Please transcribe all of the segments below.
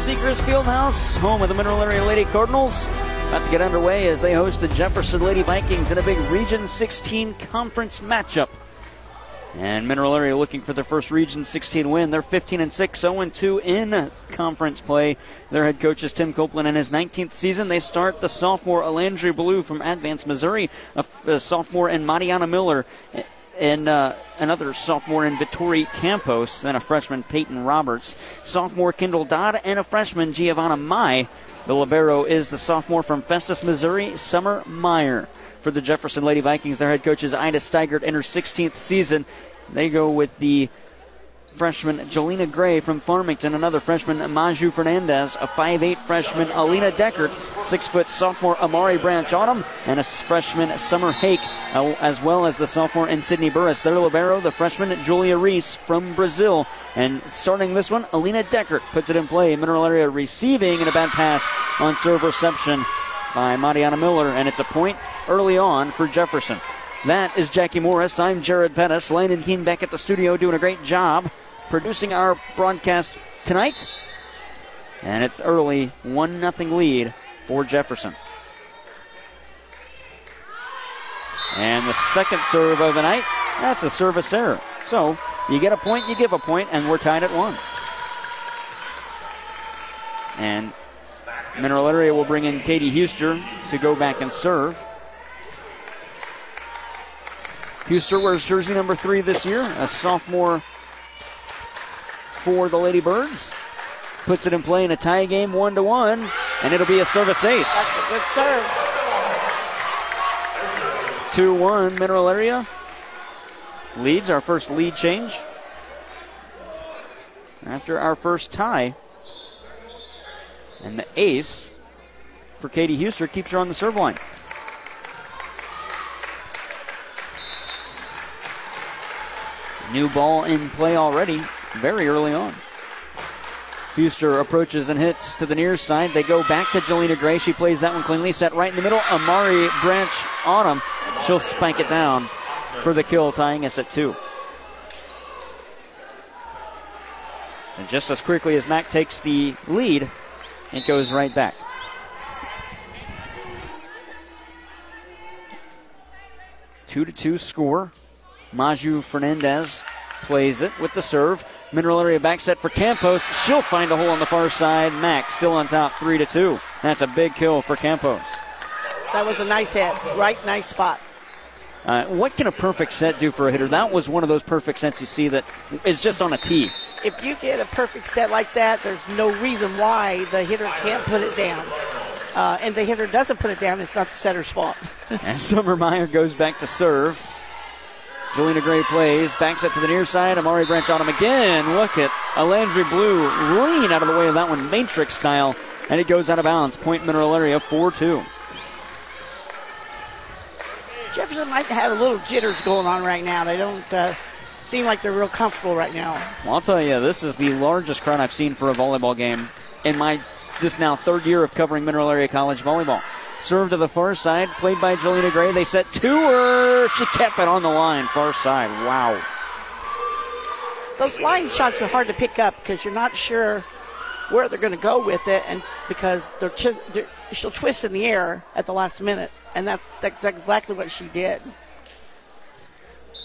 Seekers Fieldhouse, home of the Mineral Area Lady Cardinals. About to get underway as they host the Jefferson Lady Vikings in a big Region 16 conference matchup. And Mineral Area looking for their first Region 16 win. They're 15 and 6, 0 and 2 in conference play. Their head coach is Tim Copeland in his 19th season. They start the sophomore Alandry Blue from Advance, Missouri, a, f- a sophomore, and Mariana Miller and uh, another sophomore in Vittori Campos, then a freshman Peyton Roberts, sophomore Kendall Dodd, and a freshman Giovanna Mai. The libero is the sophomore from Festus, Missouri, Summer Meyer. For the Jefferson Lady Vikings, their head coach is Ida Steigert in her 16th season. They go with the freshman Jelena Gray from Farmington, another freshman Maju Fernandez, a 5'8 freshman Alina Deckert, 6 foot sophomore Amari Branch Autumn, and a freshman Summer Hake, as well as the sophomore and Sydney Burris. Their libero, the freshman Julia Reese from Brazil. And starting this one, Alina Deckert puts it in play. Mineral Area receiving and a bad pass on serve reception by Mariana Miller, and it's a point early on for Jefferson. That is Jackie Morris. I'm Jared Pettis. Landon Keene back at the studio doing a great job producing our broadcast tonight. And it's early 1 0 lead for Jefferson. And the second serve of the night, that's a service error. So you get a point, you give a point, and we're tied at one. And Mineral Area will bring in Katie Huster to go back and serve. Huster wears jersey number three this year, a sophomore for the Lady Birds. Puts it in play in a tie game, one to one, and it'll be a service ace. That's a good serve. 2 1 Mineral Area. Leads our first lead change. After our first tie. And the ace for Katie Huster keeps her on the serve line. New ball in play already, very early on. Huster approaches and hits to the near side. They go back to Jelena Gray. She plays that one cleanly. Set right in the middle. Amari Branch Autumn. She'll spank it down for the kill, tying us at two. And just as quickly as Mac takes the lead, it goes right back. Two to two score. Maju Fernandez plays it with the serve. Mineral area back set for Campos. She'll find a hole on the far side. Mac still on top, three to two. That's a big kill for Campos. That was a nice hit. Right, nice spot. Uh, what can a perfect set do for a hitter? That was one of those perfect sets you see that is just on a tee. If you get a perfect set like that, there's no reason why the hitter can't put it down. Uh, and the hitter doesn't put it down, it's not the setter's fault. and Summer Meyer goes back to serve. Jelena Gray plays, backs it to the near side. Amari Branch on him again. Look at Alandry Blue lean out of the way of that one, matrix style, and it goes out of bounds. Point Mineral Area 4 2. Jefferson might have a little jitters going on right now. They don't uh, seem like they're real comfortable right now. Well, I'll tell you, this is the largest crowd I've seen for a volleyball game in my this now third year of covering Mineral Area College volleyball. Serve to the far side, played by Jelena Gray. They set to her. She kept it on the line, far side. Wow. Those line shots are hard to pick up because you're not sure where they're going to go with it, and because they're, just, they're, she'll twist in the air at the last minute, and that's, that's exactly what she did.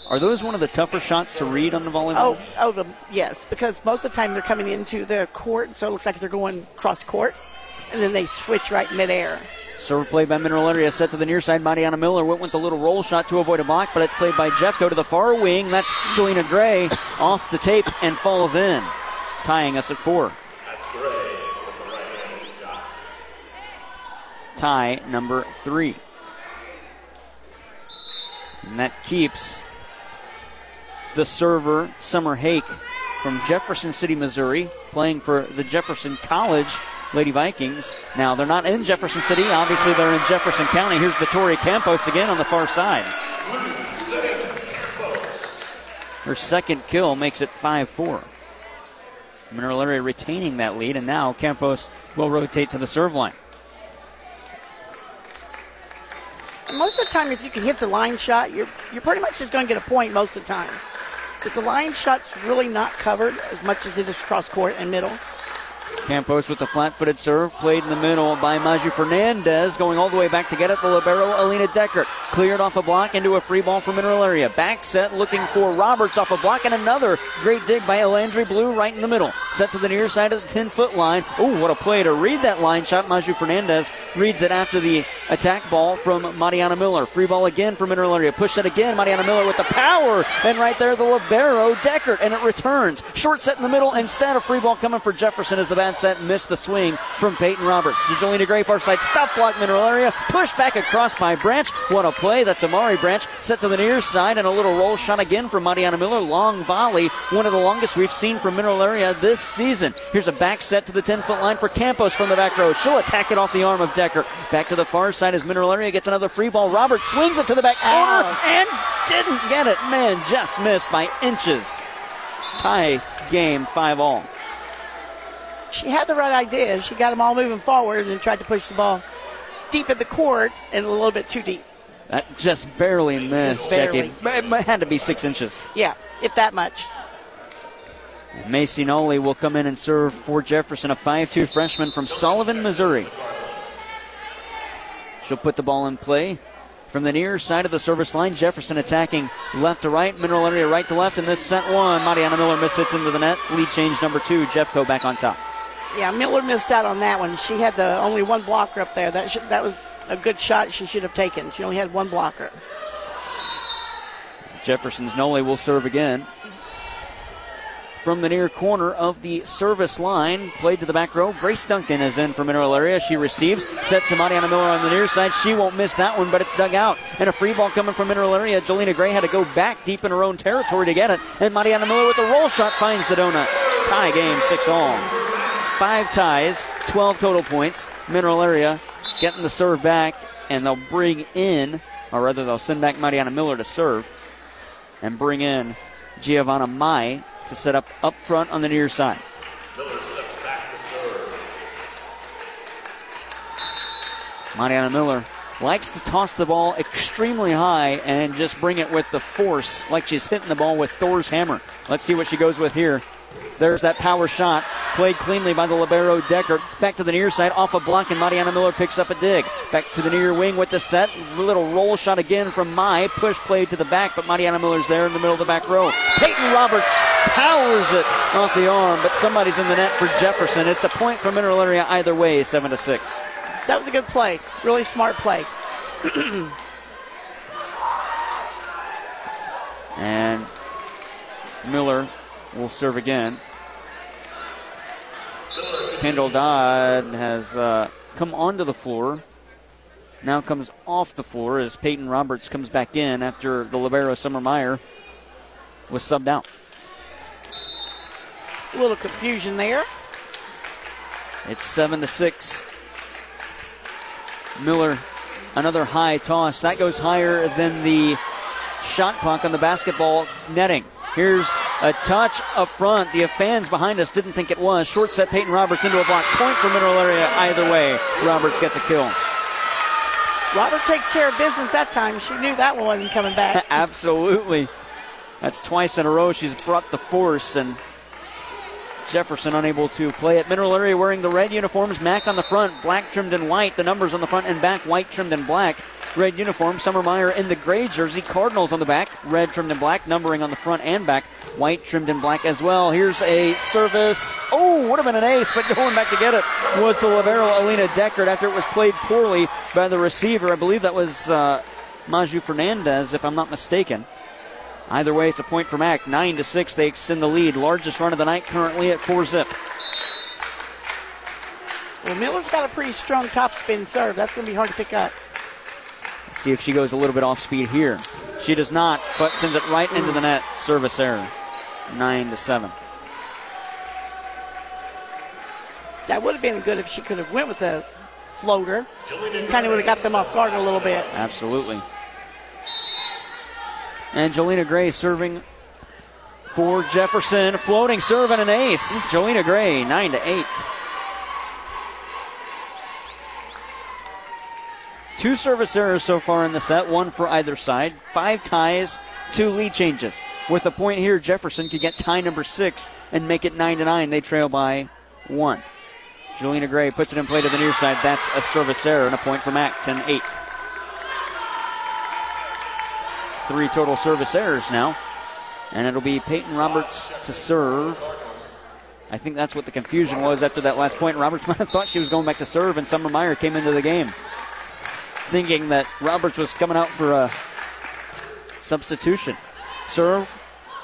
Are those one of the tougher shots to read on the volleyball? Oh, oh, the, yes, because most of the time they're coming into the court, so it looks like they're going cross court, and then they switch right midair. Serve play by Mineral Area set to the near side. Mariana Miller went with the little roll shot to avoid a block, but it's played by Jeff. Go to the far wing. That's Jelena Gray off the tape and falls in, tying us at four. Tie number three. And that keeps the server, Summer Hake, from Jefferson City, Missouri, playing for the Jefferson College Lady Vikings. Now, they're not in Jefferson City. Obviously, they're in Jefferson County. Here's Vittori Campos again on the far side. Her second kill makes it 5 4. Mineral Area retaining that lead, and now Campos will rotate to the serve line. Most of the time, if you can hit the line shot, you're, you're pretty much just going to get a point most of the time. Because the line shot's really not covered as much as it is cross court and middle. Campos with the flat-footed serve, played in the middle by Maju Fernandez, going all the way back to get it. The libero, Alina Deckert cleared off a block into a free ball for Mineral Area. Back set, looking for Roberts off a block, and another great dig by Elandry Blue right in the middle. Set to the near side of the 10-foot line. Oh, what a play to read that line shot. Maju Fernandez reads it after the attack ball from Mariana Miller. Free ball again for Mineral Area. Push it again. Mariana Miller with the power, and right there the libero Deckert, and it returns. Short set in the middle instead. A free ball coming for Jefferson as the bad set missed the swing from Peyton Roberts. To Jolena Gray, far side, stop block Mineral Area, pushed back across by Branch. What a play. That's Amari Branch set to the near side and a little roll shot again from Mariana Miller. Long volley, one of the longest we've seen from Mineral Area this season. Here's a back set to the 10 foot line for Campos from the back row. She'll attack it off the arm of Deckert. Back to the far side as Mineral Area gets another free ball. Roberts swings it to the back corner and didn't get it. Man, just missed by inches. Tie game, five all. She had the right idea. She got them all moving forward and tried to push the ball deep in the court and a little bit too deep. That just barely missed, barely. Jackie. It had to be six inches. Yeah, if that much. Macy Nolly will come in and serve for Jefferson, a 5'2 freshman from Sullivan, Missouri. She'll put the ball in play. From the near side of the service line, Jefferson attacking left to right, mineral area right to left, and this set one. Mariana Miller misfits into the net. Lead change number two. Jeffco back on top. Yeah, Miller missed out on that one. She had the only one blocker up there. That that was a good shot she should have taken. She only had one blocker. Jefferson's Nolly will serve again. From the near corner of the service line, played to the back row. Grace Duncan is in for Mineral Area. She receives, set to Mariana Miller on the near side. She won't miss that one, but it's dug out. And a free ball coming from Mineral Area. Jolena Gray had to go back deep in her own territory to get it. And Mariana Miller with the roll shot finds the donut. Tie game, six all. Five ties, 12 total points. Mineral Area getting the serve back, and they'll bring in, or rather, they'll send back Mariana Miller to serve and bring in Giovanna Mai to set up up front on the near side. Mariana Miller likes to toss the ball extremely high and just bring it with the force, like she's hitting the ball with Thor's hammer. Let's see what she goes with here. There's that power shot, played cleanly by the libero Deckert. Back to the near side, off a block, and Mariana Miller picks up a dig. Back to the near wing with the set. Little roll shot again from Mai. Push play to the back, but Mariana Miller's there in the middle of the back row. Peyton Roberts powers it off the arm, but somebody's in the net for Jefferson. It's a point for Mineral Area either way, seven to six. That was a good play. Really smart play. And Miller will serve again. Kendall Dodd has uh, come onto the floor. Now comes off the floor as Peyton Roberts comes back in after the libero Summer Meyer was subbed out. A little confusion there. It's seven to six. Miller, another high toss. That goes higher than the shot clock on the basketball netting. Here's a touch up front. The fans behind us didn't think it was. Short set Peyton Roberts into a block. Point for Mineral Area either way. Roberts gets a kill. Robert takes care of business that time. She knew that one wasn't coming back. Absolutely. That's twice in a row she's brought the force and Jefferson unable to play it. Mineral Area wearing the red uniforms. Mac on the front, black trimmed in white. The numbers on the front and back, white trimmed in black. Red uniform. Summer Meyer in the gray jersey. Cardinals on the back, red trimmed in black. Numbering on the front and back, white trimmed in black as well. Here's a service. Oh, would have been an ace, but going back to get it was the libero Alina Deckert after it was played poorly by the receiver. I believe that was uh, Maju Fernandez, if I'm not mistaken. Either way, it's a point for Mac. Nine to six, they extend the lead. Largest run of the night currently at four zip. Well, Miller's got a pretty strong top spin serve. That's going to be hard to pick up. See if she goes a little bit off speed here. She does not, but sends it right into the net. Service error. Nine to seven. That would have been good if she could have went with a floater. Kind of would have got them off guard a little bit. Absolutely. And Jolena Gray serving for Jefferson. Floating serve and an ace. Jolena Gray, nine to eight. Two service errors so far in the set, one for either side. Five ties, two lead changes. With a point here, Jefferson could get tie number six and make it nine to nine. They trail by one. Jelena Gray puts it in play to the near side. That's a service error and a point for Mac, 10 8. Three total service errors now. And it'll be Peyton Roberts to serve. I think that's what the confusion was after that last point. Roberts might have thought she was going back to serve, and Summer Meyer came into the game thinking that Roberts was coming out for a substitution. Serve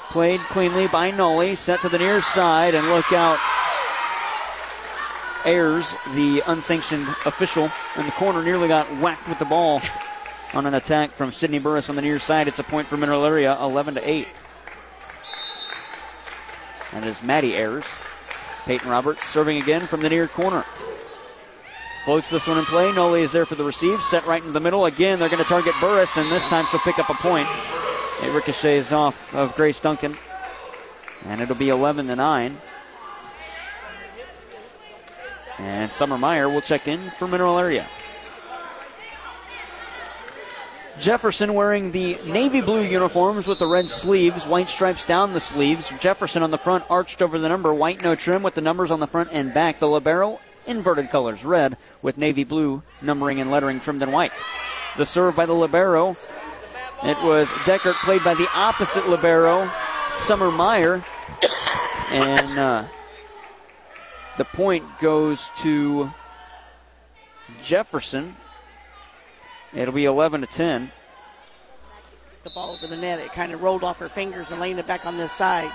played cleanly by Nolly, set to the near side, and look out. Ayers, the unsanctioned official in the corner, nearly got whacked with the ball on an attack from Sydney Burris on the near side. It's a point for Mineral Area, 11 to 8. And is Maddie Ayers. Peyton Roberts serving again from the near corner. Floats this one in play. Noli is there for the receive. Set right in the middle. Again, they're going to target Burris, and this time she'll pick up a point. It ricochets off of Grace Duncan. And it'll be 11 to 9. And Summer Meyer will check in for Mineral Area. Jefferson wearing the navy blue uniforms with the red sleeves, white stripes down the sleeves. Jefferson on the front, arched over the number, white no trim with the numbers on the front and back. The libero, inverted colors, red with navy blue numbering and lettering trimmed in white. The serve by the libero. It was Deckert played by the opposite libero, Summer Meyer, and uh, the point goes to Jefferson. It'll be 11 to 10. The ball over the net, it kind of rolled off her fingers and laying it back on this side.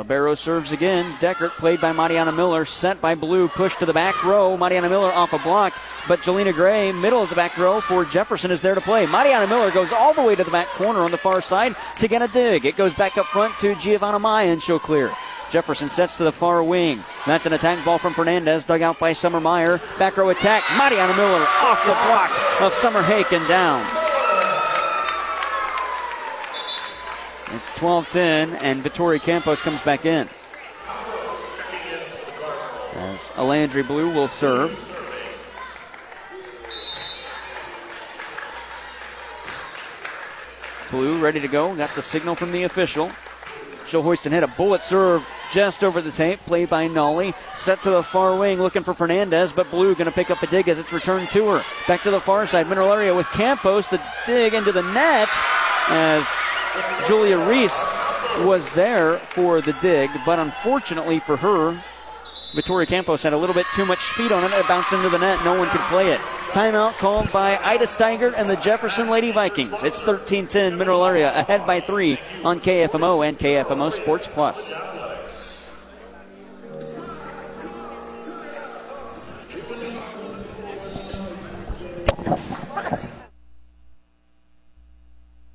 Libero serves again. Deckert, played by Mariana Miller, sent by Blue, pushed to the back row. Mariana Miller off a block, but Jelena Gray, middle of the back row for Jefferson, is there to play. Mariana Miller goes all the way to the back corner on the far side to get a dig. It goes back up front to Giovanna Maya, and she'll clear. Jefferson sets to the far wing. That's an attack ball from Fernandez, dug out by Summer Meyer. Back row attack. Mariana Miller off the block of Summer Hake and down. It's 12 10, and Vittoria Campos comes back in. As Alandry Blue will serve. Blue ready to go. Got the signal from the official. She'll hoist and hit a bullet serve just over the tape, played by Nolly. Set to the far wing, looking for Fernandez, but Blue going to pick up a dig as it's returned to her. Back to the far side, mineral area with Campos. The dig into the net as Julia Reese was there for the dig, but unfortunately for her, Vittoria Campos had a little bit too much speed on it. It bounced into the net. No one could play it. Timeout called by Ida Steigert and the Jefferson Lady Vikings. It's 13 10 Mineral Area ahead by three on KFMO and KFMO Sports Plus.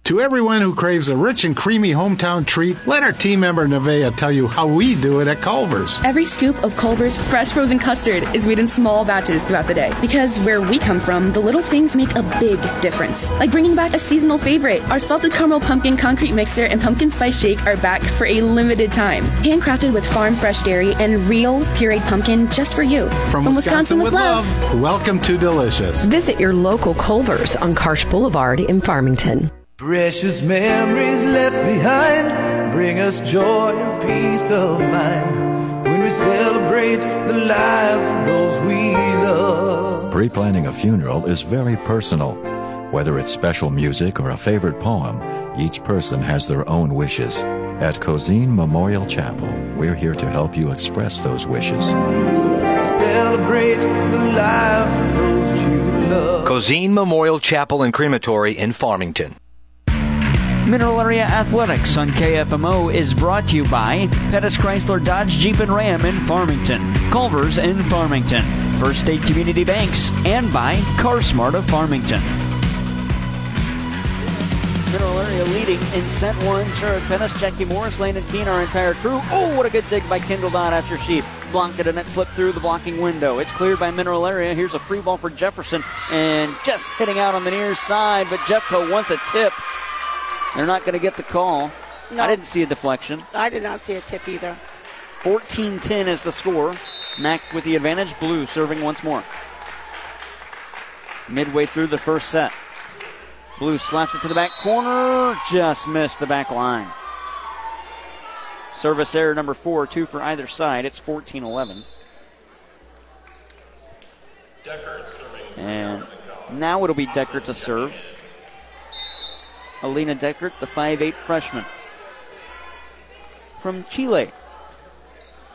To everyone who craves a rich and creamy hometown treat, let our team member Nevea tell you how we do it at Culver's. Every scoop of Culver's fresh frozen custard is made in small batches throughout the day. Because where we come from, the little things make a big difference. Like bringing back a seasonal favorite. Our salted caramel pumpkin concrete mixer and pumpkin spice shake are back for a limited time. Handcrafted with farm fresh dairy and real pureed pumpkin just for you. From, Wisconsin, with love. welcome to Delicious. Visit your local Culver's on Karsch Boulevard in Farmington. Precious memories left behind bring us joy and peace of mind when we celebrate the lives of those we love. Pre planning a funeral is very personal. Whether it's special music or a favorite poem, each person has their own wishes. At Cozine Memorial Chapel, we're here to help you express those wishes. Celebrate the lives of those you love. Cozine Memorial Chapel and Crematory in Farmington. Mineral Area Athletics on KFMO is brought to you by Pettis Chrysler Dodge Jeep and Ram in Farmington, Culver's in Farmington, First State Community Banks, and by CarSmart of Farmington. Mineral Area leading in set one. Jared Pettis, Jackie Morris, Landon Keene, our entire crew. Oh, what a good dig by Kendall Dodd after she blocked it and it slipped through the blocking window. It's cleared by Mineral Area. Here's a free ball for Jefferson and just hitting out on the near side, but Jeffco wants a tip. They're not going to get the call. No. I didn't see a deflection. I did not see a tip either. 14 10 is the score. Mac with the advantage. Blue serving once more. Midway through the first set. Blue slaps it to the back corner. Just missed the back line. Service error number four, two for either side. It's 14 11. And now it'll be Deckert to serve. Alina Deckert, the 5'8 freshman from Chile.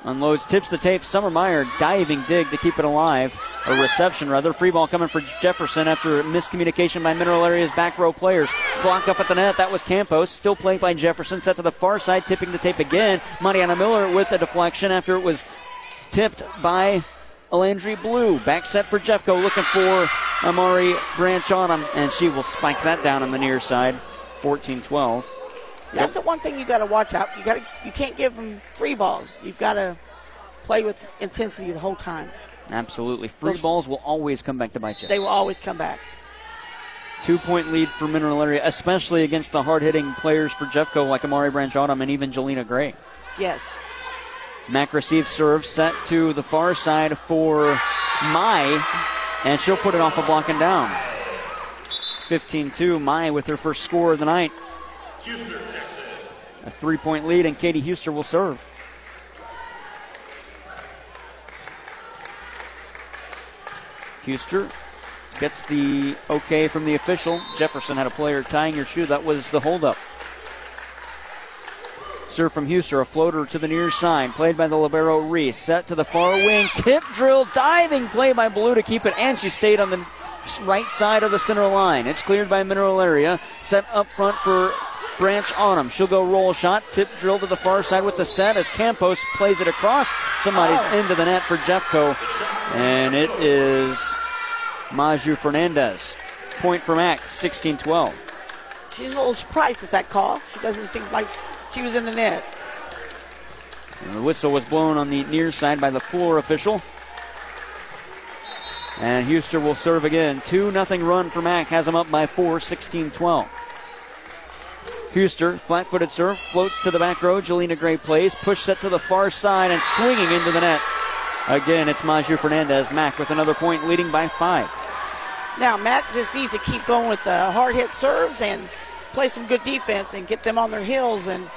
Unloads, tips the tape. Summer Meyer diving dig to keep it alive. A reception, rather. Free ball coming for Jefferson after miscommunication by Mineral Area's back row players. Block up at the net. That was Campos. Still played by Jefferson. Set to the far side, tipping the tape again. Mariana Miller with a deflection after it was tipped by Alandry Blue. Back set for Jeffco, looking for Amari Branch on him, and she will spike that down on the near side. 14 12. That's the one thing you got to watch out. You got to you can't give them free balls. You've got to play with intensity the whole time. Absolutely. Free Those- balls will always come back to bite you. They will always come back. Two point lead for Mineral Area, especially against the hard hitting players for Jeffco like Amari Branch Autumn and even Jelena Gray. Yes. Mac receives serve set to the far side for Mai, and she'll put it off a block and down. 15 2, Mai with her first score of the night. A three point lead, and Katie Huster will serve. Huster gets the okay from the official. Jefferson had a player tying her shoe. That was the holdup. Serve from Huster, a floater to the near side, played by the libero Reese. Set to the far wing, tip drill, diving play by Blue to keep it, and she stayed on the right side of the center line. It's cleared by Mineral Area. Set up front for Branch Autumn. She'll go roll shot, tip drill to the far side with the set as Campos plays it across somebody's oh. into the net for Jeffco, and it is Maju Fernandez. Point for Mac, 16-12. She's a little surprised at that call. She doesn't seem like she was in the net. And the whistle was blown on the near side by the floor official. And Huster will serve again. 2 0 run for Mac. Has him up by 4, 16 12. Huster, flat footed serve, floats to the back row. Jelena Gray plays. Push set to the far side and swinging into the net. Again, it's Maju Fernandez. Mac with another point, leading by 5. Now, Mac just needs to keep going with the hard hit serves and play some good defense and get them on their heels, and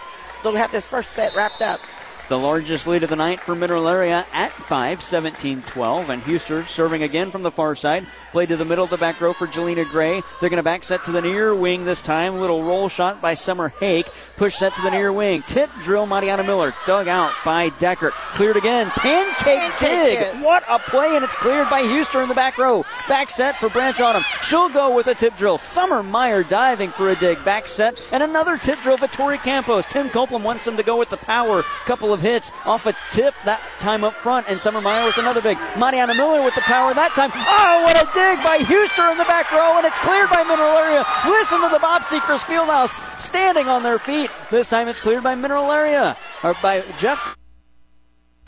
they'll have this first set wrapped up. It's the largest lead of the night for Mineral Area at 5, 17 12. And Huster serving again from the far side. Played to the middle of the back row for Jelena Gray. They're going to back set to the near wing this time. Little roll shot by Summer Hake. Push set to the near wing. Tip drill, Mariana Miller. Dug out by Deckert. Cleared again. Pancake, Pancake dig. hit. What a play, and it's cleared by Huster in the back row. Back set for Branch Autumn. She'll go with a tip drill. Summer Meyer diving for a dig. Back set, and another tip drill for Tori Campos. Tim Copeland wants him to go with the power. Couple of hits off a tip that time up front, and Summer Meyer with another big. Mariana Miller with the power that time. Oh, what a dig by Huster in the back row, and it's cleared by Mineral Area. Listen to the Bob Seekers Fieldhouse standing on their feet. This time it's cleared by Mineral Area, or by Jeff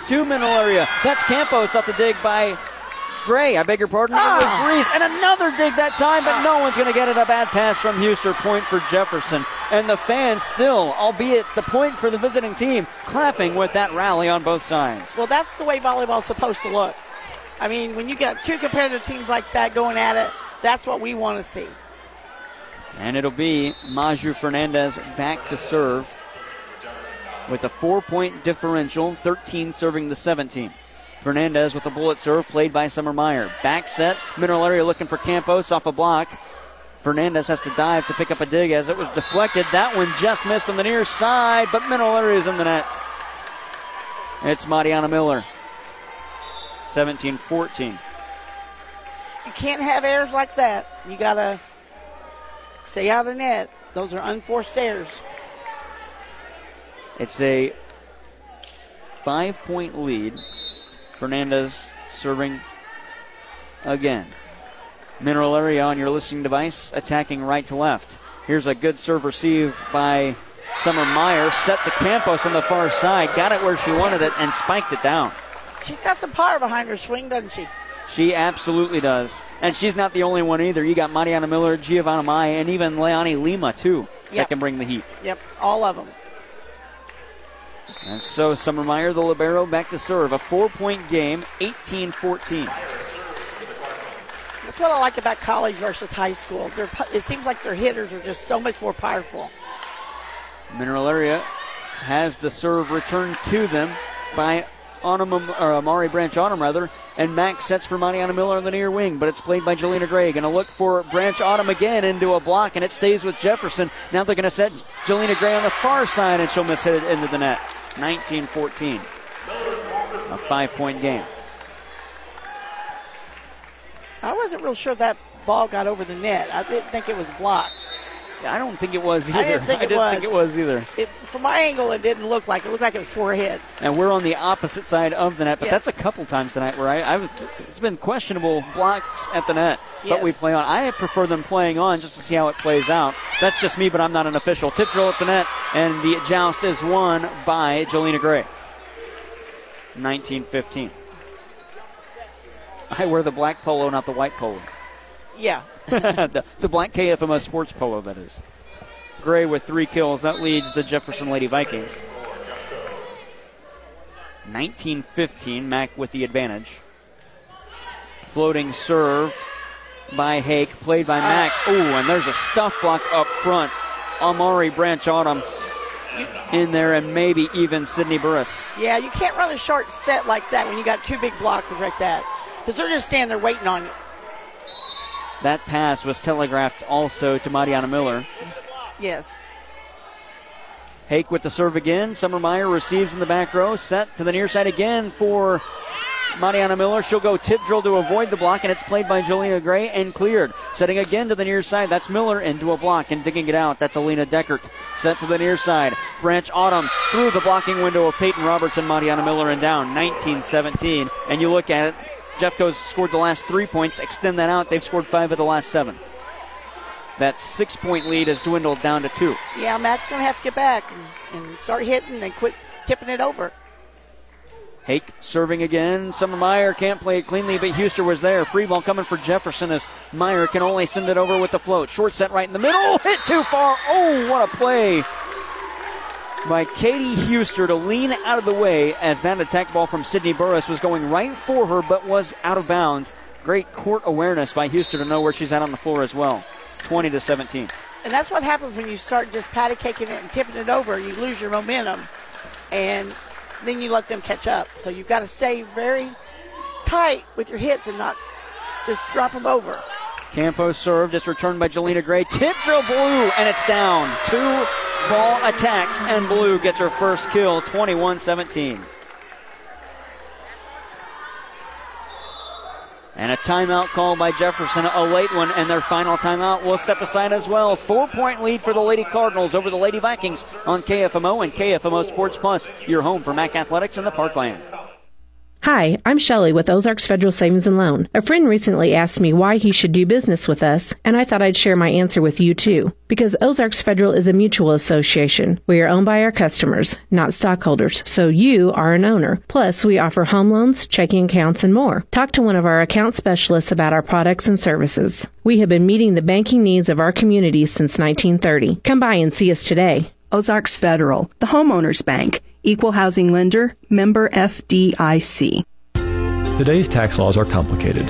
to Mineral Area. That's Campos off the dig by Gray. I beg your pardon. Ah. Reese. And another dig that time, but no one's going to get it. A bad pass from Huster, Point for Jefferson. And the fans still, albeit the point for the visiting team, clapping with that rally on both sides. Well, that's the way volleyball's supposed to look. I mean, when you got two competitive teams like that going at it, that's what we want to see. And it'll be Maju Fernandez back to serve with a four point differential, 13 serving the 17. Fernandez with a bullet serve played by Summer Meyer. Back set, Mineral Area looking for Campos off a block. Fernandez has to dive to pick up a dig as it was deflected. That one just missed on the near side, but Mineral Area is in the net. It's Mariana Miller. 17 14. You can't have errors like that. You got to stay out of the net. Those are unforced errors. It's a five point lead. Fernandez serving again. Mineral area on your listening device, attacking right to left. Here's a good serve receive by Summer Meyer, set to Campos on the far side. Got it where she wanted it and spiked it down. She's got some power behind her swing, doesn't she? She absolutely does. And she's not the only one either. You got Mariana Miller, Giovanna Mai, and even Leonie Lima, too, that can bring the heat. Yep, all of them. And so Summer Meyer, the Libero, back to serve. A four point game, 18 14. That's what I like about college versus high school. Their, pu- it seems like their hitters are just so much more powerful. Mineral area has the serve returned to them by Autumn, or Amari Branch Autumn, rather. And Max sets for Mariana Miller on the near wing, but it's played by Jelena Gray. Going to look for Branch Autumn again into a block, and it stays with Jefferson. Now they're going to set Jelena Gray on the far side, and she'll miss hit it into the net. 19 14. A five point game. I wasn't real sure that ball got over the net. I didn't think it was blocked. I don't think it was either. I didn't think, I it, didn't was. think it was either. It, from my angle, it didn't look like it. looked like it was four hits. And we're on the opposite side of the net, but Yes. that's a couple times tonight where I, I was, it's been questionable blocks at the net, but we play on. I prefer them playing on just to see how it plays out. That's just me, but I'm not an official. Tip drill at the net, and the joust is won by Jelena Gray. 1915. I wear the black polo, not the white polo. Yeah. the, the black KFMO sports polo, that is. Gray with three kills. That leads the Jefferson Lady Vikings. 1915, Mac with the advantage. Floating serve by Hake, played by Mac. Ooh, and there's a stuff block up front. Amari Branch Autumn in there, and maybe even Sydney Burris. Yeah, you can't run a short set like that when you got two big blockers like that. Because they're just standing there waiting on you. That pass was telegraphed also to Mariana Miller. Yes. Hake with the serve again. Summermeyer receives in the back row. Set to the near side again for Mariana Miller. She'll go tip drill to avoid the block, and it's played by Jelena Gray and cleared. Setting again to the near side. That's Miller into a block and digging it out. That's Alina Deckert. Set to the near side. Branch Autumn through the blocking window of Peyton Roberts and Mariana Miller and down 19 17. And you look at it, Jeffco's scored the last three points. Extend that out. They've scored five of the last seven. That six point lead has dwindled down to two. Yeah, Mac's going to have to get back and, and start hitting and quit tipping it over. Hake serving again. Summer Meyer can't play it cleanly, but Huster was there. Free ball coming for Jefferson as Meyer can only send it over with the float. Short set right in the middle. Hit too far. Oh, what a play by Katie Huster to lean out of the way as that attack ball from Sydney Burris was going right for her but was out of bounds. Great court awareness by Huster to know where she's at on the floor as well. 20 to 17. And that's what happens when you start just patty caking it and tipping it over. You lose your momentum, and then you let them catch up. So you've got to stay very tight with your hits and not just drop them over. Campos served. It's returned by Jelena Gray. Tip drill blue, and it's down. Two ball attack, and blue gets her first kill, 21 17. And a timeout call by Jefferson, a late one, and their final timeout will step aside as well. Four point lead for the Lady Cardinals over the Lady Vikings on KFMO and KFMO Sports Plus, your home for MAC Athletics in the Parkland. Hi, I'm Shelley with Ozarks Federal Savings and Loan. A friend recently asked me why he should do business with us, and I thought I'd share my answer with you too. Because Ozarks Federal is a mutual association. We are owned by our customers, not stockholders, so you are an owner. Plus, we offer home loans, checking accounts, and more. Talk to one of our account specialists about our products and services. We have been meeting the banking needs of our community since 1930. Come by and see us today. Ozarks Federal, the homeowners bank, equal housing lender, member FDIC. Today's tax laws are complicated.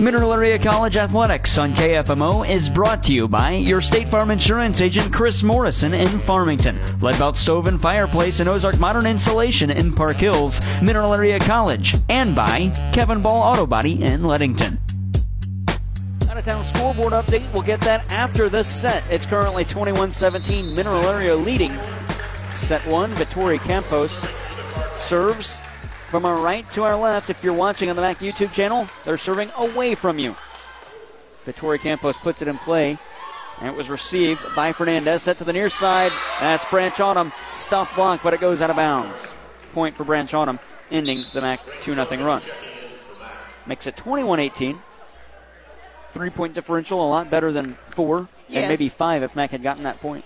Mineral Area College Athletics on KFMO is brought to you by your State Farm Insurance agent Chris Morrison in Farmington, Leadbelt Stove and Fireplace and Ozark Modern Insulation in Park Hills, Mineral Area College, and by Kevin Ball Auto Body in Leadington. Out of town scoreboard update, we'll get that after this set. It's currently 21 17, Mineral Area leading. Set one, Vittori Campos serves from our right to our left. If you're watching on the Mac YouTube channel, they're serving away from you. Vittori Campos puts it in play, and it was received by Fernandez. Set to the near side. That's Branch Autumn. Stuff block, but it goes out of bounds. Point for Branch Autumn, ending the Mac 2 0 run. Makes it 21 18. Three point differential, a lot better than four, Yes. and maybe five if Mac had gotten that point.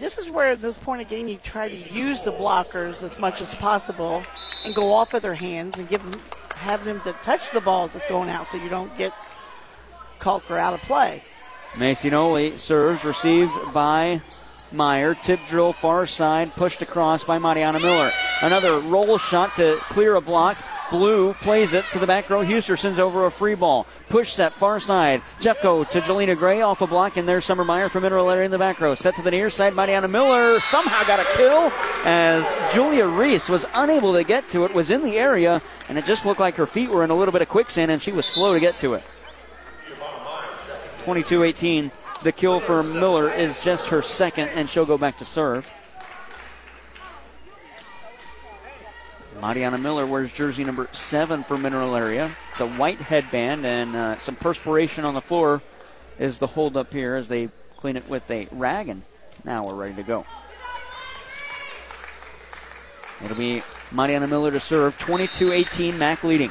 This is where at this point again you try to use the blockers as much as possible and go off of their hands and give them have them to touch the balls that's going out so you don't get called for out of play. Macy Noli serves, received by Meyer. Tip drill far side, pushed across by Mariana Miller. Another roll shot to clear a block. Blue plays it to the back row. Husterson's over a free ball. Push set far side. Jeffco to Jelena Gray off a block, and there's Summer Meyer from Mineral Area in the back row. Set to the near side. Mariana Miller somehow got a kill as Julia Reese was unable to get to it, was in the area, and it just looked like her feet were in a little bit of quicksand, and she was slow to get to it. 22 18. The kill for Miller is just her second, and she'll go back to serve. Mariana Miller wears jersey number seven for Mineral Area. The white headband and uh, some perspiration on the floor is the hold up here as they clean it with a rag, and now we're ready to go. It'll be Mariana Miller to serve. 22 18, Mac leading.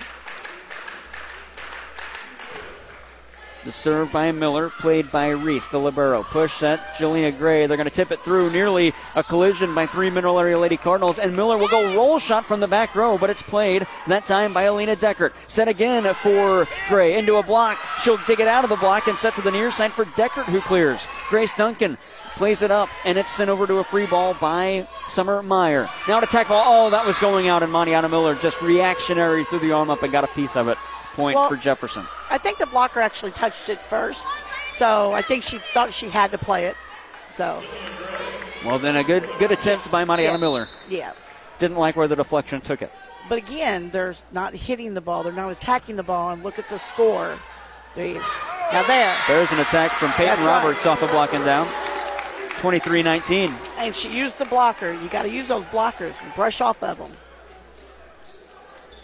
The serve by Miller, played by Reese, the libero. Push set, Jelena Gray. They're going to tip it through. Nearly a collision by three Mineral Area Lady Cardinals. And Miller will go roll shot from the back row, but it's played that time by Alina Deckert. Set again for Gray into a block. She'll dig it out of the block and set to the near side for Deckert, who clears. Grace Duncan plays it up, and it's sent over to a free ball by Summer Meyer. Now to tackle. Oh, that was going out, and Mariana Miller just reactionary through the arm up and got a piece of it. Point Well- for Jefferson. I think the blocker actually touched it first, so I think she thought she had to play it. So Well, then a good good attempt by Mariana Yeah. Miller. yeah, Didn't like where the deflection took it. but again, they're not hitting the ball. They're not attacking the ball. And look at the score. They, now there, There's an attack from Peyton That's right. Roberts off a block and down. 23-19. and she used the blocker. You got to use those blockers and brush off of them.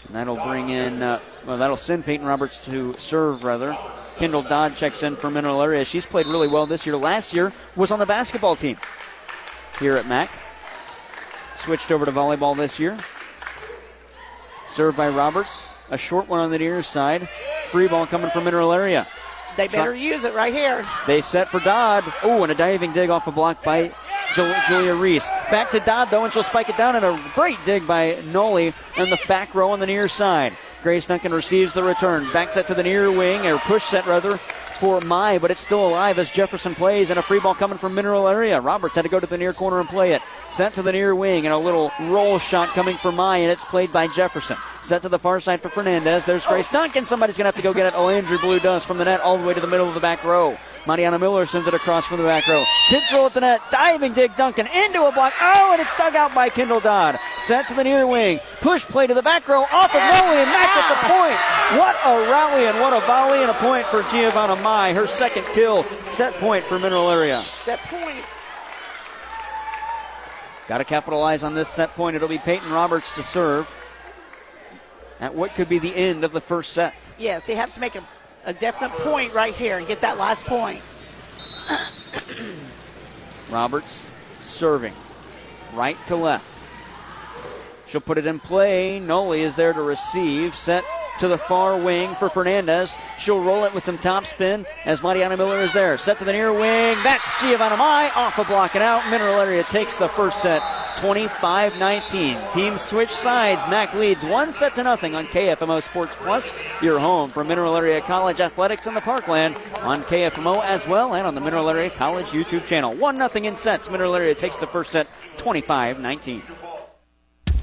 And that'll bring in, uh, well, that'll send Peyton Roberts to serve, rather. Kendall Dodd checks in for Mineral Area. She's played really well this year. Last year was on the basketball team here at MAC. Switched over to volleyball this year. Served by Roberts. A short one on the near side. Free ball coming from Mineral Area. They better use it right here. They set for Dodd. Oh, and a diving dig off a block by Jul- Julia Reese. Back to Dodd, though, and she'll spike it down, and a great dig by Noli in the back row on the near side. Grace Duncan receives the return. Back set to the near wing, or push set, rather, for Mai, but it's still alive as Jefferson plays, and a free ball coming from Mineral Area. Roberts had to go to the near corner and play it. Sent to the near wing, and a little roll shot coming for Mai, and it's played by Jefferson. Set to the far side for Fernandez. There's Grace Duncan. Somebody's going to have to go get it. Oh, Landry Blue does from the net all the way to the middle of the back row. Mariana Miller sends it across from the back row. Drill at the net. Diving dig Duncan into a block. Oh, and it's dug out by Kendall Dodd. Set to the near wing. Push play to the back row. Off of Noli and Mac gets a point. What a rally and what a volley and a point for Giovanna Mai. Her second kill. Set point for Mineral Area. That point. Got to capitalize on this set point. It'll be Peyton Roberts to serve at what could be the end of the first set. Yes, they have to make a, a definite point right here and get that last point. Roberts serving right to left. She'll put it in play. Noli is there to receive. Set to the far wing for Fernandez. She'll roll it with some top spin as Mariana Miller is there. Set to the near wing. That's Giovanna Mai off a block and out. Mineral Area takes the first set 25 19. Team switch sides. Mac leads one set to nothing on KFMO Sports Plus. Your home for Mineral Area College Athletics in the Parkland on KFMO as well and on the Mineral Area College YouTube channel. 1 nothing in sets. Mineral Area takes the first set 25 19.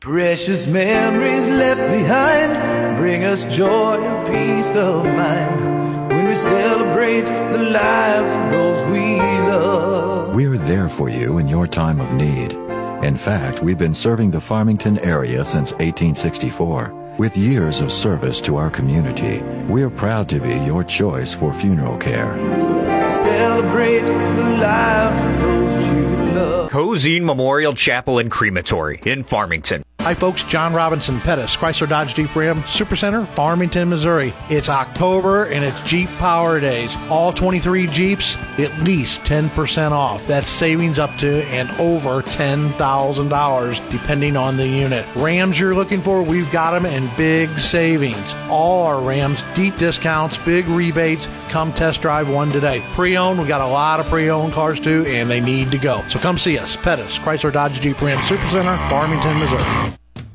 Precious memories left behind bring us joy and peace of mind when we celebrate the lives of those we love. We're there for you in your time of need. In fact, we've been serving the Farmington area since 1864. With years of service to our community, we're proud to be your choice for funeral care. Celebrate the lives of those you love. Cozean Memorial Chapel and Crematory in Farmington. Hi, folks. John Robinson Pettus, Chrysler Dodge Jeep Ram Supercenter, Farmington, Missouri. It's October and it's Jeep Power Days. All 23 Jeeps, at least 10% off. That's savings up to and over $10,000, depending on the unit. Rams you're looking for, we've got them and big savings. All our Rams, deep discounts, big rebates. Come test drive one today. Pre owned, we got a lot of pre owned cars too, and they need to go. So come see us. Pettus, Chrysler Dodge Jeep Ram Supercenter, Farmington, Missouri.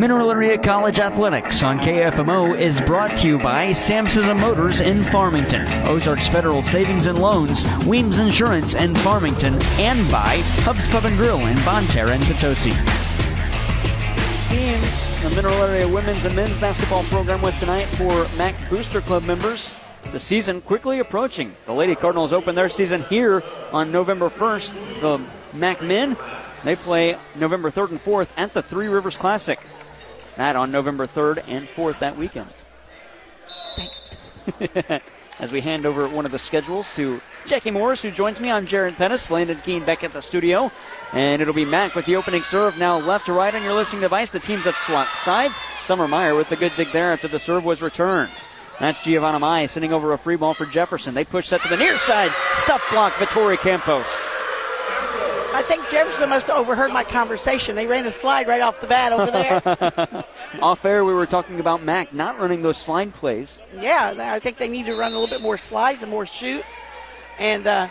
Mineral Area College Athletics on KFMO is brought to you by Samson Motors in Farmington, Ozarks Federal Savings and Loans, Weems Insurance in Farmington, and by Hubs Pub and Grill in Bonne Terre and Potosi. Teams, the Mineral Area women's and men's basketball program with tonight for MAC Booster Club members. The season quickly approaching. The Lady Cardinals open their season here on November 1st. The MAC men, they play November 3rd and 4th at the Three Rivers Classic. That on November 3rd and 4th that weekend. Thanks. As we hand over one of the schedules to Jackie Morris, who joins me. I'm Jared Pettis, Landon Keene back at the studio. And it'll be Mac with the opening serve now left to right on your listening device. The teams have swapped sides. Summer Meyer with the good dig there after the serve was returned. That's Giovanna Mai sending over a free ball for Jefferson. They push that to the near side. Stuff block, Vittori Campos. I think Jefferson must have overheard my conversation. They ran a slide right off the bat over there. Off air, we were talking about Mac not running those slide plays. yeah, I think they need to run a little bit more slides and more shoots and uh,